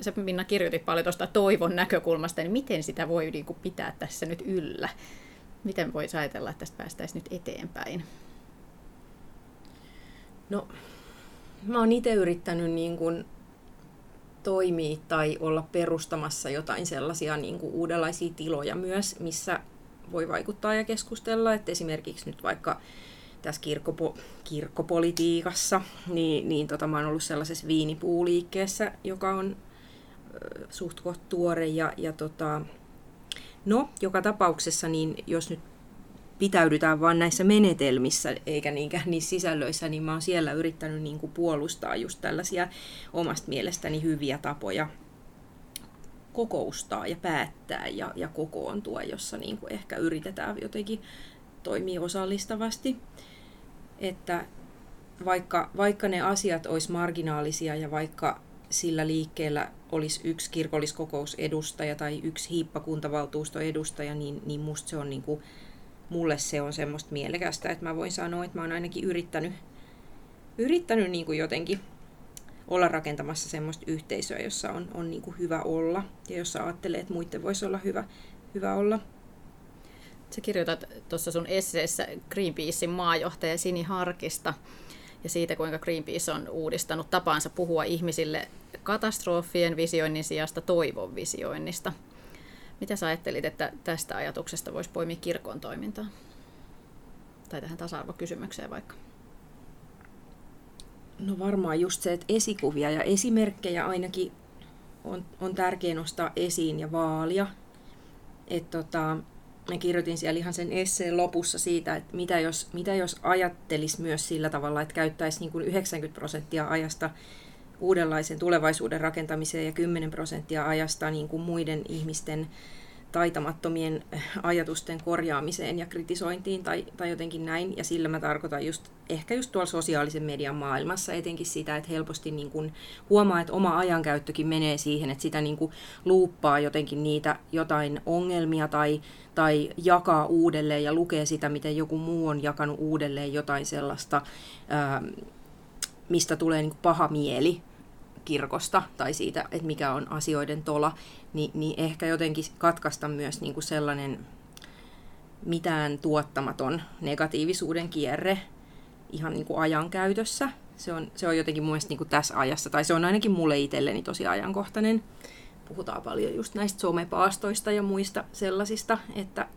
[SPEAKER 2] se Minna kirjoitit paljon tuosta toivon näkökulmasta, niin miten sitä voi niin kuin pitää tässä nyt yllä? Miten voisi ajatella, että tästä päästäisiin nyt eteenpäin?
[SPEAKER 1] No, mä oon itse yrittänyt niin kuin toimia tai olla perustamassa jotain sellaisia niin kuin uudenlaisia tiloja myös, missä voi vaikuttaa ja keskustella. Että esimerkiksi nyt vaikka tässä kirkkopo- kirkkopolitiikassa, niin, niin tota, mä oon ollut sellaisessa viinipuuliikkeessä, joka on ö, suht tuore. Ja, ja tota, no, joka tapauksessa, niin jos nyt pitäydytään vain näissä menetelmissä eikä niinkään niissä sisällöissä, niin mä oon siellä yrittänyt niin kuin puolustaa just tällaisia omasta mielestäni hyviä tapoja kokoustaa ja päättää ja, ja kokoontua, jossa niin kuin ehkä yritetään jotenkin toimia osallistavasti että vaikka, vaikka ne asiat olisi marginaalisia ja vaikka sillä liikkeellä olisi yksi kirkolliskokousedustaja tai yksi hiippakuntavaltuustoedustaja, niin, niin musta se on niin kuin, mulle se on semmoista mielekästä, että mä voin sanoa, että mä oon ainakin yrittänyt, yrittänyt niin kuin jotenkin olla rakentamassa semmoista yhteisöä, jossa on, on niin kuin hyvä olla ja jossa ajattelee, että muiden voisi olla hyvä, hyvä olla.
[SPEAKER 2] Sä kirjoitat tuossa sun esseessä Greenpeacein maajohtaja Sini Harkista ja siitä, kuinka Greenpeace on uudistanut tapaansa puhua ihmisille katastrofien visioinnin sijasta toivon visioinnista. Mitä sä ajattelit, että tästä ajatuksesta voisi poimia kirkon toimintaa? Tai tähän tasa-arvokysymykseen vaikka?
[SPEAKER 1] No varmaan just se, että esikuvia ja esimerkkejä ainakin on, on tärkeää nostaa esiin ja vaalia. Että tota, mä kirjoitin siellä ihan sen esseen lopussa siitä, että mitä jos, mitä jos ajattelisi myös sillä tavalla, että käyttäisi niin kuin 90 prosenttia ajasta uudenlaisen tulevaisuuden rakentamiseen ja 10 prosenttia ajasta niin kuin muiden ihmisten taitamattomien äh, ajatusten korjaamiseen ja kritisointiin tai, tai jotenkin näin. Ja sillä mä tarkoitan just, ehkä just tuolla sosiaalisen median maailmassa etenkin sitä, että helposti niin kun huomaa, että oma ajankäyttökin menee siihen, että sitä niin kuin luuppaa jotenkin niitä jotain ongelmia tai, tai jakaa uudelleen ja lukee sitä, miten joku muu on jakanut uudelleen jotain sellaista, ää, mistä tulee niin paha mieli kirkosta tai siitä, että mikä on asioiden tola, niin, niin ehkä jotenkin katkaista myös niin kuin sellainen mitään tuottamaton negatiivisuuden kierre ihan niin kuin ajankäytössä. Se on, se on jotenkin mun mielestä niin kuin tässä ajassa, tai se on ainakin mulle itselleni tosi ajankohtainen. Puhutaan paljon just näistä somepaastoista ja muista sellaisista, että,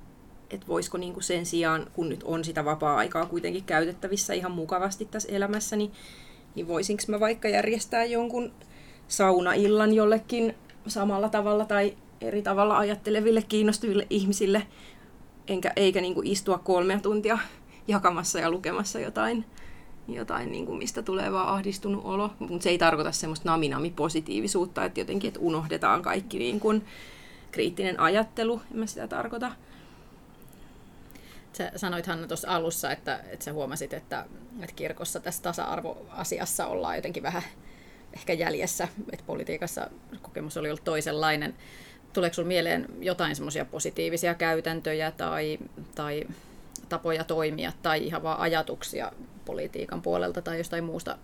[SPEAKER 1] että voisiko niin kuin sen sijaan, kun nyt on sitä vapaa-aikaa kuitenkin käytettävissä ihan mukavasti tässä elämässä, niin niin voisinko mä vaikka järjestää jonkun saunaillan jollekin samalla tavalla tai eri tavalla ajatteleville, kiinnostuville ihmisille, enkä, eikä niin kuin istua kolmea tuntia jakamassa ja lukemassa jotain, jotain niin kuin mistä tulee vaan ahdistunut olo. Mutta se ei tarkoita semmoista naminami-positiivisuutta, että jotenkin että unohdetaan kaikki niin kuin kriittinen ajattelu, en mä sitä tarkoita.
[SPEAKER 2] Sä sanoit Hanna tuossa alussa, että, että sä huomasit, että, että kirkossa tässä tasa-arvoasiassa ollaan jotenkin vähän ehkä jäljessä, että politiikassa kokemus oli ollut toisenlainen. Tuleeko sinulle mieleen jotain semmoisia positiivisia käytäntöjä tai, tai tapoja toimia tai ihan vaan ajatuksia politiikan puolelta tai jostain muusta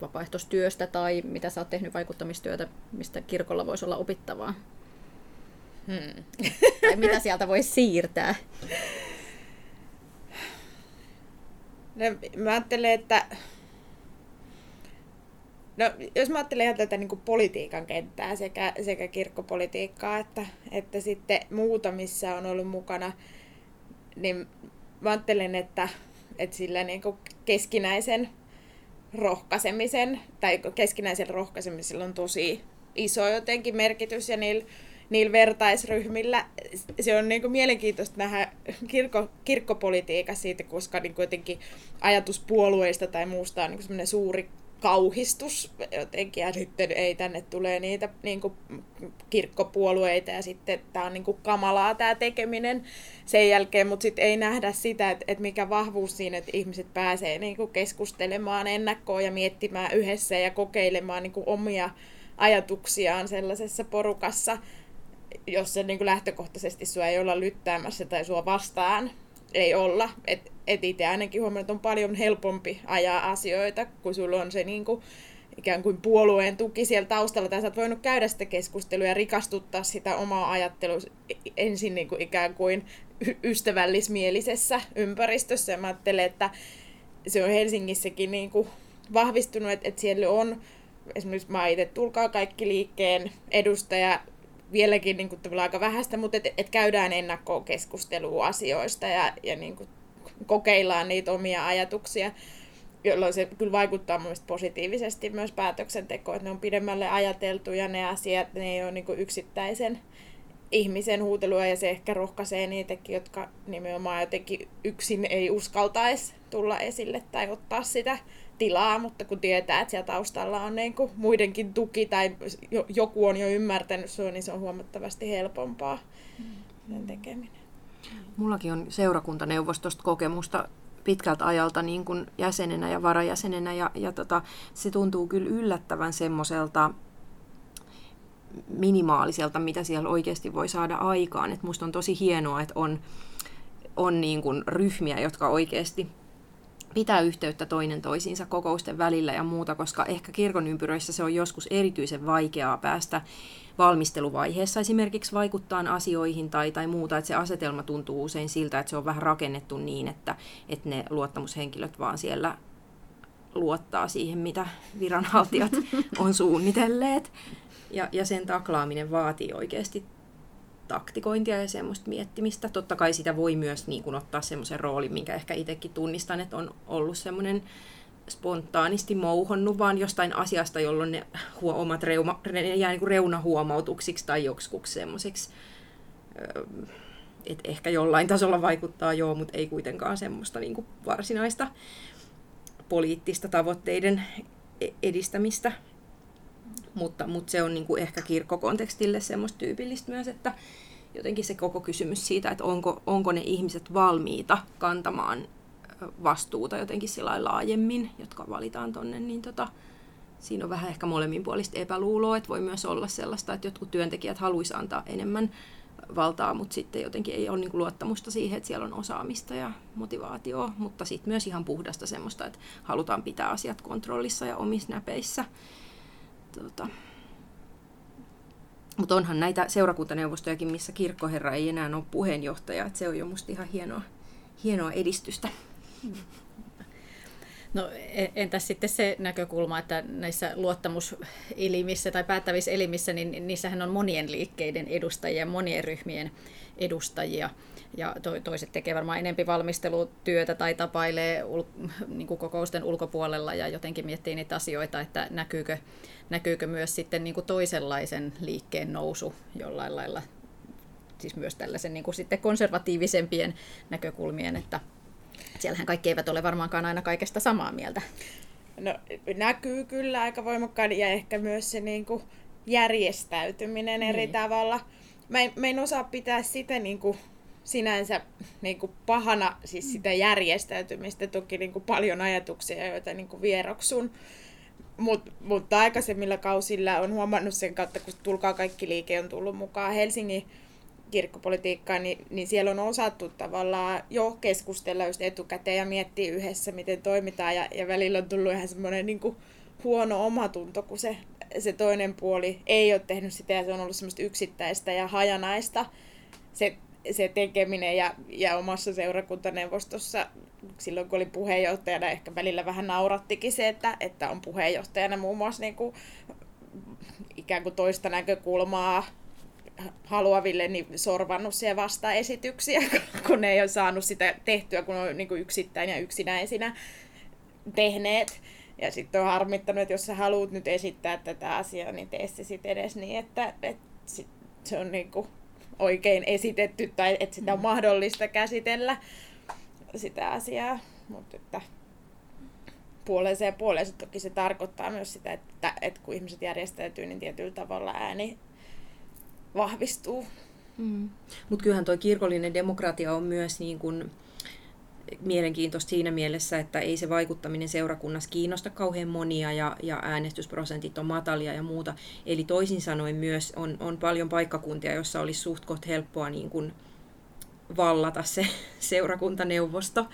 [SPEAKER 2] vapaaehtoistyöstä tai mitä sä oot tehnyt vaikuttamistyötä, mistä kirkolla voisi olla opittavaa? Hmm. tai mitä sieltä voisi siirtää?
[SPEAKER 3] No, mä ajattelen, että No, jos mä ajattelen ihan tätä niin kuin politiikan kenttää, sekä, sekä kirkkopolitiikkaa että, että sitten muuta, missä on ollut mukana, niin mä ajattelen, että, että sillä niin kuin keskinäisen rohkaisemisen, tai keskinäisen rohkaisemisella on tosi iso jotenkin merkitys, ja niillä, niillä vertaisryhmillä. Se on niin kuin mielenkiintoista nähdä kirkko, kirkkopolitiikassa siitä, koska niin jotenkin ajatus puolueista tai muusta on niin suuri kauhistus. Jotenkin, ja sitten ei tänne tulee niitä niin kuin, kirkkopuolueita, ja sitten tämä on niin kuin, kamalaa tämä tekeminen sen jälkeen, mutta sitten ei nähdä sitä, että, että mikä vahvuus siinä, että ihmiset pääsee niin kuin, keskustelemaan ennakkoon ja miettimään yhdessä ja kokeilemaan niin kuin, omia ajatuksiaan sellaisessa porukassa, jossa niin kuin, lähtökohtaisesti sua ei olla lyttäämässä tai sua vastaan ei olla. Et, et itse ainakin huomannut, että on paljon helpompi ajaa asioita, kun sulla on se niin kuin, ikään kuin puolueen tuki siellä taustalla, tai sä oot voinut käydä sitä keskustelua ja rikastuttaa sitä omaa ajattelua ensin niin kuin ikään kuin ystävällismielisessä ympäristössä. Ja mä ajattelen, että se on Helsingissäkin niin kuin vahvistunut, että, että siellä on esimerkiksi mä itse Tulkaa kaikki liikkeen edustaja vieläkin niin kuin, aika vähäistä, mutta et, et käydään ennakkoon keskustelua asioista ja, ja niin kuin, kokeillaan niitä omia ajatuksia, jolloin se kyllä vaikuttaa mielestäni positiivisesti myös päätöksentekoon, että ne on pidemmälle ajateltu ja ne asiat, ne ei ole niin kuin yksittäisen ihmisen huutelua ja se ehkä rohkaisee niitäkin, jotka nimenomaan jotenkin yksin ei uskaltaisi tulla esille tai ottaa sitä tilaa, mutta kun tietää, että siellä taustalla on niin kuin muidenkin tuki tai joku on jo ymmärtänyt sinua, niin se on huomattavasti helpompaa sen tekeminen.
[SPEAKER 1] Mullakin on seurakuntaneuvostosta kokemusta pitkältä ajalta niin kuin jäsenenä ja varajäsenenä ja, ja tota, se tuntuu kyllä yllättävän semmoiselta minimaaliselta, mitä siellä oikeasti voi saada aikaan. Et musta on tosi hienoa, että on, on niin kuin ryhmiä, jotka oikeasti pitää yhteyttä toinen toisiinsa kokousten välillä ja muuta, koska ehkä kirkon ympyröissä se on joskus erityisen vaikeaa päästä valmisteluvaiheessa esimerkiksi vaikuttaa asioihin tai, tai muuta, että se asetelma tuntuu usein siltä, että se on vähän rakennettu niin, että, että ne luottamushenkilöt vaan siellä luottaa siihen, mitä viranhaltijat on suunnitelleet. Ja, ja sen taklaaminen vaatii oikeasti taktikointia ja semmoista miettimistä. Totta kai sitä voi myös niin kuin, ottaa semmoisen roolin, minkä ehkä itsekin tunnistan, että on ollut semmoinen spontaanisti mouhonnut vaan jostain asiasta, jolloin ne huo, omat reuma, ne jää niin reunahuomautuksiksi tai joksikuksi semmoiseksi. että ehkä jollain tasolla vaikuttaa joo, mutta ei kuitenkaan semmoista niin kuin varsinaista poliittista tavoitteiden e-, edistämistä. Mutta, mutta se on niin kuin ehkä kirkkokontekstille semmoista tyypillistä myös, että jotenkin se koko kysymys siitä, että onko, onko ne ihmiset valmiita kantamaan vastuuta jotenkin sillä laajemmin, jotka valitaan tonne, niin tota, siinä on vähän ehkä molemminpuolista epäluuloa, että voi myös olla sellaista, että jotkut työntekijät haluaisivat antaa enemmän valtaa, mutta sitten jotenkin ei ole niin luottamusta siihen, että siellä on osaamista ja motivaatioa, mutta sitten myös ihan puhdasta semmoista, että halutaan pitää asiat kontrollissa ja omissa näpeissä. Tota. Mutta onhan näitä seurakuntaneuvostojakin, missä kirkkoherra ei enää ole puheenjohtaja, että se on jo musta ihan hienoa, hienoa edistystä.
[SPEAKER 2] No entäs sitten se näkökulma, että näissä luottamuselimissä tai päättävissä elimissä, niin niissähän on monien liikkeiden edustajia, monien ryhmien edustajia. Ja to, toiset tekee varmaan enempi valmistelutyötä tai tapailee ul, niin kuin kokousten ulkopuolella ja jotenkin miettii niitä asioita, että näkyykö, näkyykö myös sitten niin kuin toisenlaisen liikkeen nousu jollain lailla, siis myös tällaisen niin kuin sitten konservatiivisempien näkökulmien, että siellähän kaikki eivät ole varmaankaan aina kaikesta samaa mieltä.
[SPEAKER 3] No näkyy kyllä aika voimakkaan ja ehkä myös se niin kuin järjestäytyminen niin. eri tavalla. Mä en, mä en osaa pitää sitä niin kuin sinänsä niin kuin pahana, siis sitä järjestäytymistä, toki niin kuin paljon ajatuksia, joita niin kuin vieroksun. Mut, mutta aikaisemmilla kausilla on huomannut sen kautta, kun Tulkaa kaikki liike on tullut mukaan Helsingin kirkkopolitiikkaan, niin, niin siellä on osattu tavallaan jo keskustella just etukäteen ja miettiä yhdessä, miten toimitaan. Ja, ja välillä on tullut ihan semmoinen niin huono omatunto, kun se, se toinen puoli ei ole tehnyt sitä ja se on ollut semmoista yksittäistä ja hajanaista se, se tekeminen ja, ja omassa seurakuntaneuvostossa silloin kun oli puheenjohtajana ehkä välillä vähän naurattikin se, että, että on puheenjohtajana muun muassa niin kuin, ikään kuin toista näkökulmaa haluaville niin sorvannut siellä vastaesityksiä, kun ne ei ole saanut sitä tehtyä, kun on niin kuin yksittäin ja yksinäisinä tehneet. Ja sitten on harmittanut, että jos sä haluat nyt esittää tätä asiaa, niin tee se sitten edes niin, että, että sit se on niin kuin oikein esitetty tai että sitä on mm. mahdollista käsitellä sitä asiaa. Mutta että puolensa ja puolensa toki se tarkoittaa myös sitä, että, että kun ihmiset järjestäytyy, niin tietyllä tavalla ääni vahvistuu.
[SPEAKER 1] Mm. Mutta kyllähän tuo kirkollinen demokratia on myös niin kun mielenkiintoista siinä mielessä, että ei se vaikuttaminen seurakunnassa kiinnosta kauhean monia ja, ja äänestysprosentit on matalia ja muuta. Eli toisin sanoen myös on, on paljon paikkakuntia, joissa olisi suht helppoa niin kun vallata se seurakuntaneuvosto.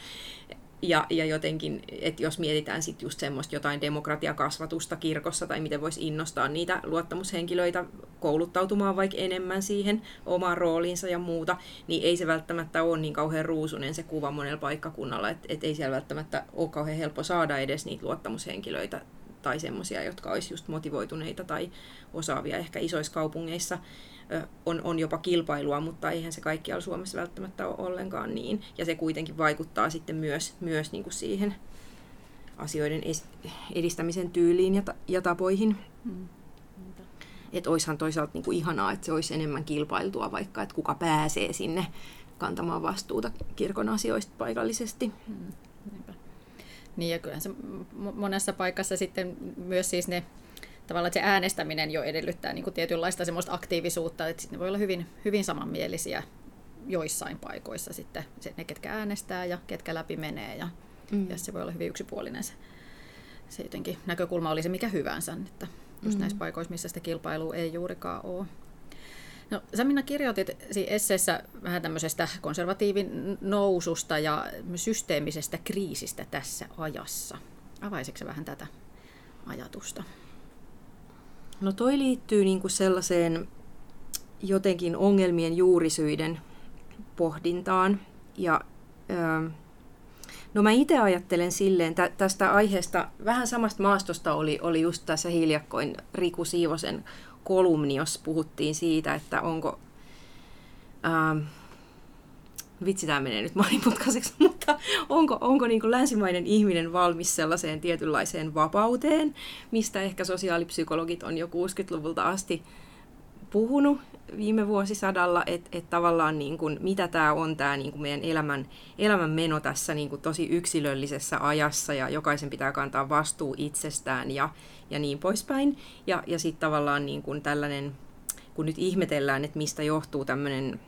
[SPEAKER 1] Ja, ja jotenkin, että jos mietitään sitten just semmoista jotain demokratiakasvatusta kirkossa tai miten voisi innostaa niitä luottamushenkilöitä kouluttautumaan vaikka enemmän siihen omaan rooliinsa ja muuta, niin ei se välttämättä ole niin kauhean ruusunen se kuva monella paikkakunnalla, että et ei siellä välttämättä ole kauhean helppo saada edes niitä luottamushenkilöitä tai semmoisia, jotka olisi just motivoituneita tai osaavia ehkä isoissa kaupungeissa on, on jopa kilpailua, mutta eihän se kaikkialla Suomessa välttämättä ole ollenkaan niin. Ja se kuitenkin vaikuttaa sitten myös, myös niin kuin siihen asioiden edistämisen tyyliin ja, ta- ja tapoihin. Hmm. Että oishan toisaalta niin kuin ihanaa, että se olisi enemmän kilpailtua vaikka, että kuka pääsee sinne kantamaan vastuuta kirkon asioista paikallisesti. Hmm.
[SPEAKER 2] Niin ja kyllähän se monessa paikassa sitten myös siis ne tavallaan että se äänestäminen jo edellyttää niin kuin tietynlaista semmoista aktiivisuutta, että sitten ne voi olla hyvin, hyvin samanmielisiä joissain paikoissa sitten se, ne, ketkä äänestää ja ketkä läpi menee ja, mm. ja se voi olla hyvin yksipuolinen se, se jotenkin näkökulma oli se mikä hyvänsä, että just mm. näissä paikoissa, missä sitä kilpailua ei juurikaan ole. No, sä Minna kirjoitit esseessä vähän tämmöisestä konservatiivin noususta ja systeemisestä kriisistä tässä ajassa. Avaisitko vähän tätä ajatusta?
[SPEAKER 1] No toi liittyy niin kuin sellaiseen jotenkin ongelmien juurisyiden pohdintaan. Ja, öö, no mä itse ajattelen silleen, tä, tästä aiheesta, vähän samasta maastosta oli, oli just tässä hiljakkoin Riku Siivosen kolumni, jos puhuttiin siitä, että onko... Öö, vitsi tämä menee nyt monimutkaiseksi, mutta onko, onko niin kuin länsimainen ihminen valmis sellaiseen tietynlaiseen vapauteen, mistä ehkä sosiaalipsykologit on jo 60-luvulta asti puhunut viime vuosisadalla, että et tavallaan niin kuin, mitä tämä on tämä niin kuin meidän elämän, elämän meno tässä niin kuin tosi yksilöllisessä ajassa ja jokaisen pitää kantaa vastuu itsestään ja, ja niin poispäin. Ja, ja sitten tavallaan niin kuin tällainen, kun nyt ihmetellään, että mistä johtuu tämmöinen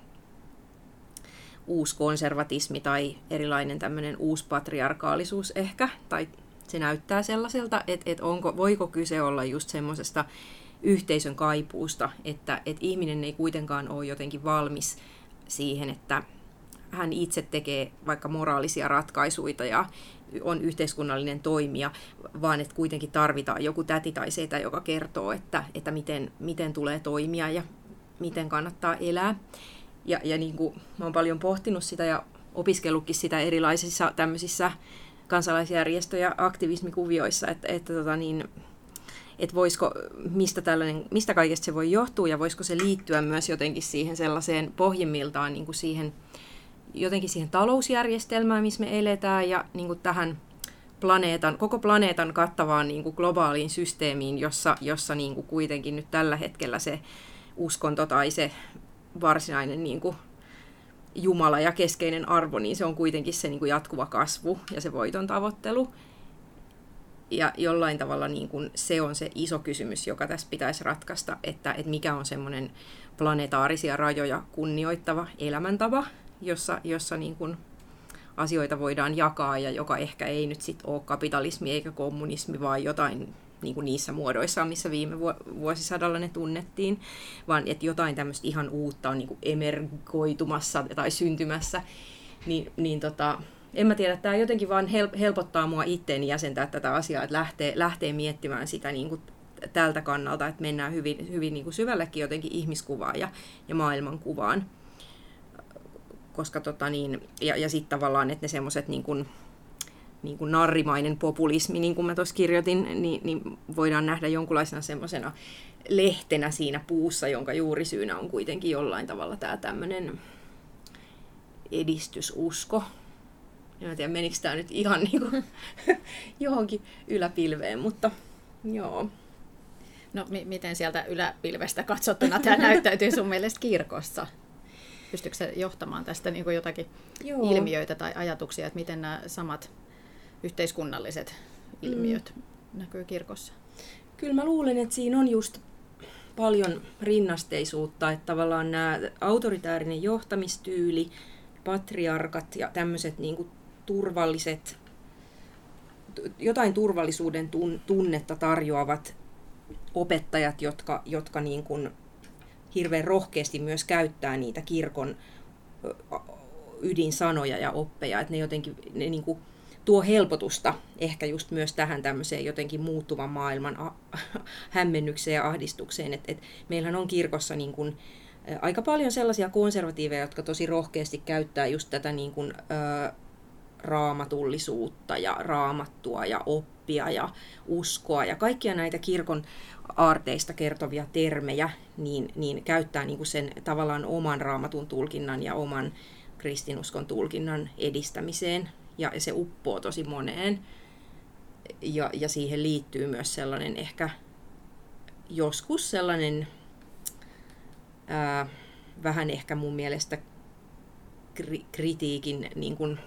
[SPEAKER 1] uusi konservatismi tai erilainen tämmöinen uusi patriarkaalisuus ehkä, tai se näyttää sellaiselta, että, että onko, voiko kyse olla just semmoisesta yhteisön kaipuusta, että, että ihminen ei kuitenkaan ole jotenkin valmis siihen, että hän itse tekee vaikka moraalisia ratkaisuja ja on yhteiskunnallinen toimija, vaan että kuitenkin tarvitaan joku täti tai setä, joka kertoo, että, että miten, miten tulee toimia ja miten kannattaa elää. Ja, ja niin kuin, mä oon paljon pohtinut sitä ja opiskellutkin sitä erilaisissa tämmöisissä kansalaisjärjestö- ja aktivismikuvioissa, että, että, tota niin, että voisiko, mistä, tällainen, mistä kaikesta se voi johtua ja voisiko se liittyä myös jotenkin siihen sellaiseen pohjimmiltaan niin kuin siihen, jotenkin siihen talousjärjestelmään, missä me eletään ja niin kuin tähän planeetan, koko planeetan kattavaan niin kuin globaaliin systeemiin, jossa, jossa niin kuin kuitenkin nyt tällä hetkellä se uskonto tai se varsinainen niin kuin Jumala ja keskeinen arvo, niin se on kuitenkin se niin kuin jatkuva kasvu ja se voiton tavoittelu. Ja jollain tavalla niin kuin se on se iso kysymys, joka tässä pitäisi ratkaista, että, että mikä on semmoinen planetaarisia rajoja kunnioittava elämäntapa, jossa, jossa niin kuin asioita voidaan jakaa ja joka ehkä ei nyt sitten ole kapitalismi eikä kommunismi, vaan jotain niin kuin niissä muodoissa, missä viime vuosisadalla ne tunnettiin, vaan että jotain tämmöistä ihan uutta on niin kuin emergoitumassa tai syntymässä, niin, niin tota, en mä tiedä, tämä jotenkin vaan helpottaa mua itteeni jäsentää tätä asiaa, että lähtee, lähtee miettimään sitä niin kuin tältä kannalta, että mennään hyvin, hyvin niin kuin syvällekin jotenkin ihmiskuvaan ja, ja maailmankuvaan. Koska tota niin, ja, ja sitten tavallaan, että ne semmoiset niin kuin, niin kuin narrimainen populismi, niin kuin mä tuossa kirjoitin, niin, niin voidaan nähdä jonkunlaisena semmoisena lehtenä siinä puussa, jonka juurisyynä on kuitenkin jollain tavalla tämä tämmöinen edistysusko. En tiedä, menikö tämä nyt ihan niin kuin johonkin yläpilveen, mutta joo.
[SPEAKER 2] No m- miten sieltä yläpilvestä katsottuna tämä näyttäytyy sun mielestä kirkossa? Pystyykö se johtamaan tästä niin kuin jotakin Joo. ilmiöitä tai ajatuksia, että miten nämä samat yhteiskunnalliset ilmiöt mm. näkyy kirkossa?
[SPEAKER 1] Kyllä mä luulen, että siinä on just paljon rinnasteisuutta, että tavallaan nämä autoritäärinen johtamistyyli, patriarkat ja tämmöiset niin kuin turvalliset, jotain turvallisuuden tunnetta tarjoavat opettajat, jotka, jotka niin kuin hirveän rohkeasti myös käyttää niitä kirkon ydinsanoja ja oppeja, että ne jotenkin ne niin kuin tuo helpotusta ehkä just myös tähän tämmöiseen jotenkin muuttuvan maailman hämmennykseen ja ahdistukseen. Et, et meillähän on kirkossa niin kuin, aika paljon sellaisia konservatiiveja, jotka tosi rohkeasti käyttää just tätä niin kuin, ä, raamatullisuutta ja raamattua ja oppia ja uskoa ja kaikkia näitä kirkon aarteista kertovia termejä, niin, niin käyttää niin sen tavallaan oman raamatun tulkinnan ja oman kristinuskon tulkinnan edistämiseen ja se uppoo tosi moneen. Ja, ja siihen liittyy myös sellainen ehkä joskus sellainen ää, vähän ehkä mun mielestä kri- kritiikin niin kuin,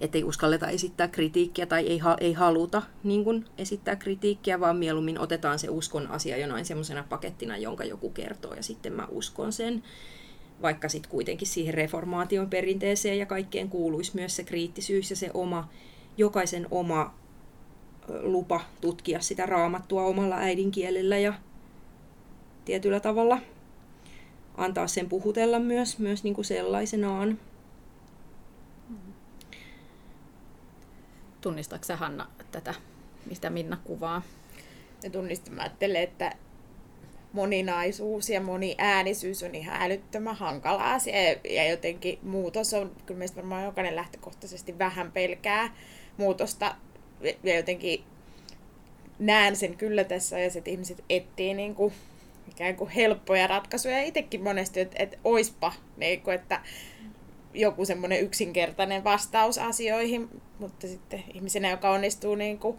[SPEAKER 1] ettei uskalleta esittää kritiikkiä tai ei, ha- ei haluta niin kuin esittää kritiikkiä, vaan mieluummin otetaan se uskon asia jonain semmoisena pakettina, jonka joku kertoo ja sitten mä uskon sen vaikka sitten kuitenkin siihen reformaation perinteeseen ja kaikkeen kuuluisi myös se kriittisyys ja se oma, jokaisen oma lupa tutkia sitä raamattua omalla äidinkielellä ja tietyllä tavalla antaa sen puhutella myös, myös niin kuin sellaisenaan.
[SPEAKER 2] Tunnistatko Hanna tätä, mistä Minna kuvaa?
[SPEAKER 3] Ja tunnistin, mä ajattelen, että moninaisuus ja moniäänisyys on ihan älyttömän hankala asia ja jotenkin muutos on, kyllä meistä varmaan jokainen lähtökohtaisesti vähän pelkää muutosta. Ja jotenkin näen sen kyllä tässä ja että ihmiset etsii niin kuin ikään kuin helppoja ratkaisuja. Itsekin monesti, että, että oispa, niin kuin, että joku semmoinen yksinkertainen vastaus asioihin, mutta sitten ihmisenä, joka onnistuu niin kuin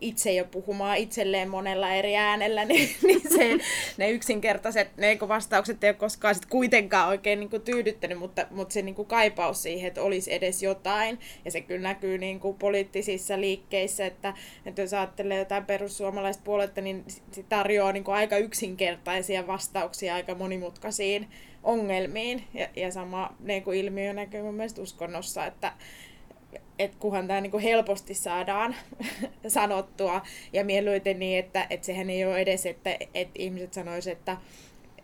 [SPEAKER 3] itse jo puhumaan itselleen monella eri äänellä, niin, niin se, ne yksinkertaiset ne vastaukset ei ole koskaan sit kuitenkaan oikein niin kuin tyydyttänyt, mutta, mutta se niin kuin kaipaus siihen, että olisi edes jotain, ja se kyllä näkyy niin kuin poliittisissa liikkeissä, että, että jos ajattelee jotain perussuomalaista puoletta, niin se tarjoaa niin kuin aika yksinkertaisia vastauksia aika monimutkaisiin ongelmiin, ja, ja sama niin kuin ilmiö näkyy mun mielestä uskonnossa, että, että kunhan tämä niinku helposti saadaan sanottua ja mieluiten niin, että, että sehän ei ole edes, että, että ihmiset sanoisivat, että,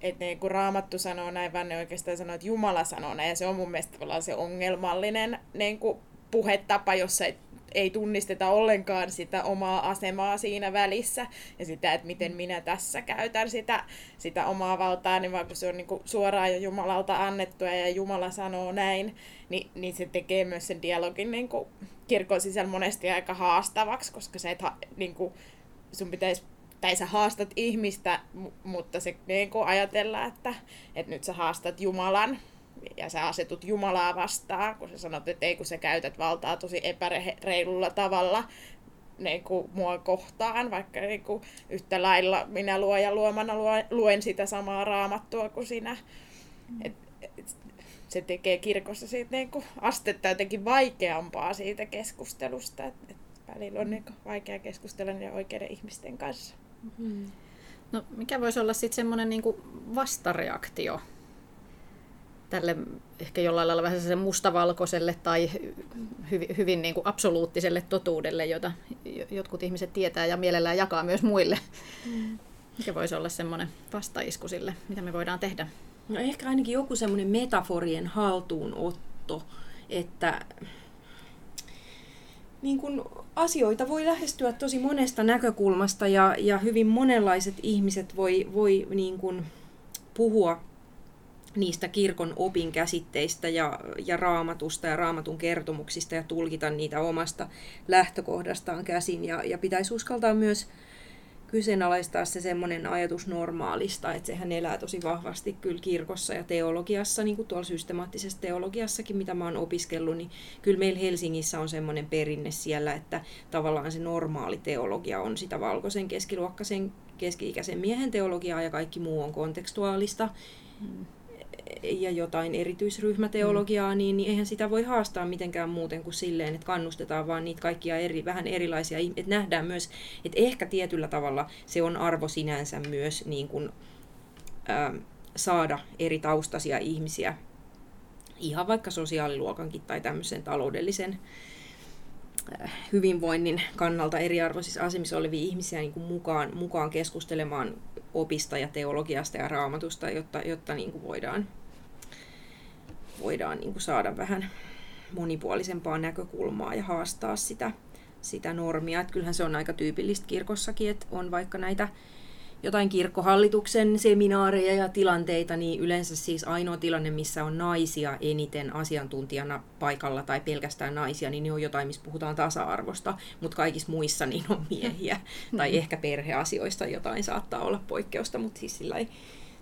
[SPEAKER 3] että niin kun Raamattu sanoo näin, vaan ne oikeastaan sanoo, että Jumala sanoo näin. Ja se on mun mielestä se ongelmallinen niin kuin puhetapa, jossa ei ei tunnisteta ollenkaan sitä omaa asemaa siinä välissä ja sitä, että miten minä tässä käytän sitä, sitä omaa valtaa, niin vaan kun se on niin suoraan jo Jumalalta annettua ja Jumala sanoo näin, niin, niin se tekee myös sen dialogin niin kuin kirkon sisällä monesti aika haastavaksi, koska se, että niin kuin sun pitäisi tai sä haastat ihmistä, mutta se niin kuin ajatellaan, että, että nyt sä haastat Jumalan, ja sä asetut Jumalaa vastaan, kun sä sanot, että ei kun sä käytät valtaa tosi epäreilulla tavalla niin kuin mua kohtaan, vaikka niin kuin yhtä lailla minä ja luomana luen sitä samaa raamattua kuin sinä. Mm. Et, et, se tekee kirkossa siitä niin kuin astetta jotenkin vaikeampaa siitä keskustelusta, että et välillä on niin kuin vaikea keskustella niiden oikeiden ihmisten kanssa.
[SPEAKER 2] No, mikä voisi olla sitten semmoinen niin vastareaktio tälle ehkä jollain lailla vähän sen mustavalkoiselle tai hyvin, hyvin niin kuin absoluuttiselle totuudelle, jota jotkut ihmiset tietää ja mielellään jakaa myös muille. Mm. Mikä voisi olla semmoinen vastaisku sille, mitä me voidaan tehdä?
[SPEAKER 1] No ehkä ainakin joku semmoinen metaforien haltuunotto, että niin kun asioita voi lähestyä tosi monesta näkökulmasta ja, ja hyvin monenlaiset ihmiset voi, voi niin kun puhua niistä kirkon opin käsitteistä ja, ja raamatusta ja raamatun kertomuksista ja tulkita niitä omasta lähtökohdastaan käsin. Ja, ja pitäisi uskaltaa myös kyseenalaistaa se semmoinen ajatus normaalista, että sehän elää tosi vahvasti kyllä kirkossa ja teologiassa, niin kuin tuolla systemaattisessa teologiassakin, mitä mä oon opiskellut, niin kyllä meillä Helsingissä on semmoinen perinne siellä, että tavallaan se normaali teologia on sitä valkoisen keskiluokkaisen keski-ikäisen miehen teologiaa ja kaikki muu on kontekstuaalista. Hmm ja jotain erityisryhmäteologiaa, niin, niin eihän sitä voi haastaa mitenkään muuten kuin silleen, että kannustetaan vaan niitä kaikkia eri, vähän erilaisia, että nähdään myös, että ehkä tietyllä tavalla se on arvo sinänsä myös niin kuin, ää, saada eri taustaisia ihmisiä, ihan vaikka sosiaaliluokankin tai tämmöisen taloudellisen hyvinvoinnin kannalta eriarvoisissa asemissa olevia ihmisiä niin kuin mukaan, mukaan keskustelemaan opista ja teologiasta ja raamatusta, jotta, jotta niin kuin voidaan, voidaan niin kuin saada vähän monipuolisempaa näkökulmaa ja haastaa sitä, sitä normia. Että kyllähän se on aika tyypillistä kirkossakin, että on vaikka näitä jotain kirkkohallituksen seminaareja ja tilanteita, niin yleensä siis ainoa tilanne, missä on naisia eniten asiantuntijana paikalla tai pelkästään naisia, niin ne on jotain, missä puhutaan tasa-arvosta, mutta kaikissa muissa niin on miehiä. tai mm-hmm. ehkä perheasioista jotain saattaa olla poikkeusta, mutta siis sillä ei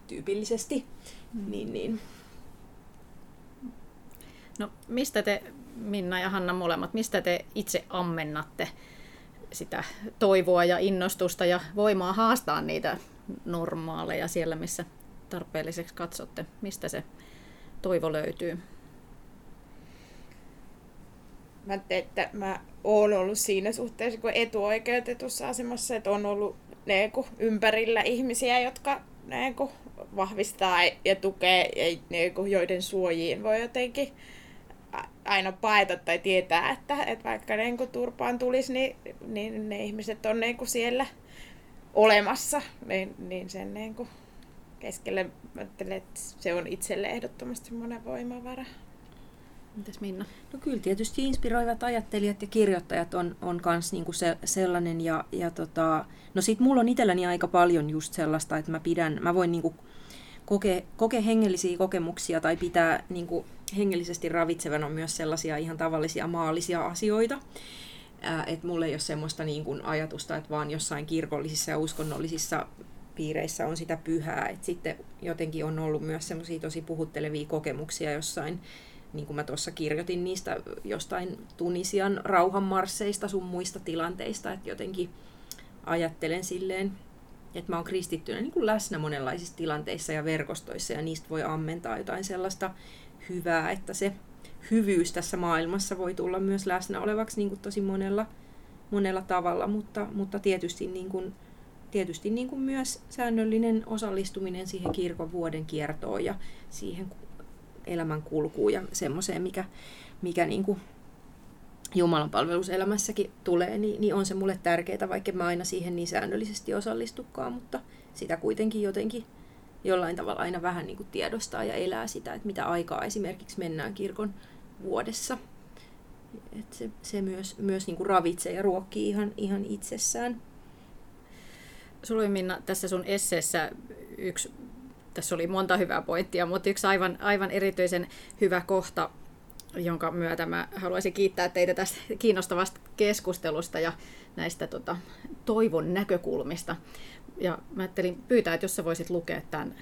[SPEAKER 1] tyypillisesti. Mm. Niin, niin.
[SPEAKER 2] No mistä te, Minna ja Hanna molemmat, mistä te itse ammennatte sitä toivoa ja innostusta ja voimaa haastaa niitä normaaleja siellä, missä tarpeelliseksi katsotte. Mistä se toivo löytyy?
[SPEAKER 3] Mä että mä oon ollut siinä suhteessa kun etuoikeutetussa asemassa, että on ollut ne, ympärillä ihmisiä, jotka ne, vahvistaa ja tukee, ja ne, joiden suojiin voi jotenkin aina paeta tai tietää, että, että vaikka niin kuin turpaan tulisi, niin, niin ne ihmiset on niin kuin siellä olemassa, niin, niin sen niin kuin keskelle ajattelen, että se on itselle ehdottomasti semmoinen voimavara.
[SPEAKER 2] Mitäs Minna?
[SPEAKER 1] No kyllä tietysti inspiroivat ajattelijat ja kirjoittajat on, on kans niinku se, sellainen. Ja, ja tota, no sit mulla on itselläni aika paljon just sellaista, että mä pidän, mä voin niinku kokea, kokea hengellisiä kokemuksia tai pitää niinku hengellisesti ravitsevana on myös sellaisia ihan tavallisia maallisia asioita. Että mulla ei ole semmoista niin kuin ajatusta, että vaan jossain kirkollisissa ja uskonnollisissa piireissä on sitä pyhää. Et sitten jotenkin on ollut myös semmoisia tosi puhuttelevia kokemuksia jossain, niin kuin mä tuossa kirjoitin niistä jostain Tunisian rauhanmarsseista sun muista tilanteista, että jotenkin ajattelen silleen, että mä oon kristittynä niin kuin läsnä monenlaisissa tilanteissa ja verkostoissa ja niistä voi ammentaa jotain sellaista hyvää, että se hyvyys tässä maailmassa voi tulla myös läsnä olevaksi niin kuin tosi monella, monella tavalla, mutta, mutta tietysti, niin kuin, tietysti niin kuin myös säännöllinen osallistuminen siihen kirkon vuoden kiertoon ja siihen elämän kulkuun ja semmoiseen, mikä, mikä niin kuin Jumalan palveluselämässäkin tulee, niin, niin on se mulle tärkeää, vaikka mä aina siihen niin säännöllisesti osallistukaan, mutta sitä kuitenkin jotenkin jollain tavalla aina vähän niin kuin tiedostaa ja elää sitä, että mitä aikaa esimerkiksi mennään kirkon vuodessa. Et se, se myös, myös niin kuin ravitsee ja ruokkii ihan, ihan itsessään.
[SPEAKER 2] Sulla oli Minna tässä sun esseessä yksi, tässä oli monta hyvää pointtia, mutta yksi aivan, aivan erityisen hyvä kohta, jonka myötä mä haluaisin kiittää teitä tästä kiinnostavasta keskustelusta ja näistä tota, toivon näkökulmista. Ja mä ajattelin pyytää, että jos sä voisit lukea tämän,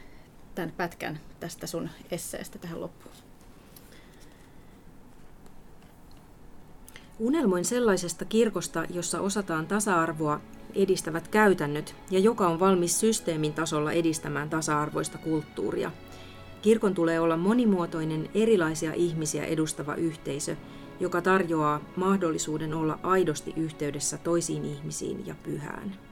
[SPEAKER 2] tämän pätkän tästä sun esseestä tähän loppuun.
[SPEAKER 1] Unelmoin sellaisesta kirkosta, jossa osataan tasa-arvoa edistävät käytännöt ja joka on valmis systeemin tasolla edistämään tasa-arvoista kulttuuria. Kirkon tulee olla monimuotoinen, erilaisia ihmisiä edustava yhteisö, joka tarjoaa mahdollisuuden olla aidosti yhteydessä toisiin ihmisiin ja pyhään.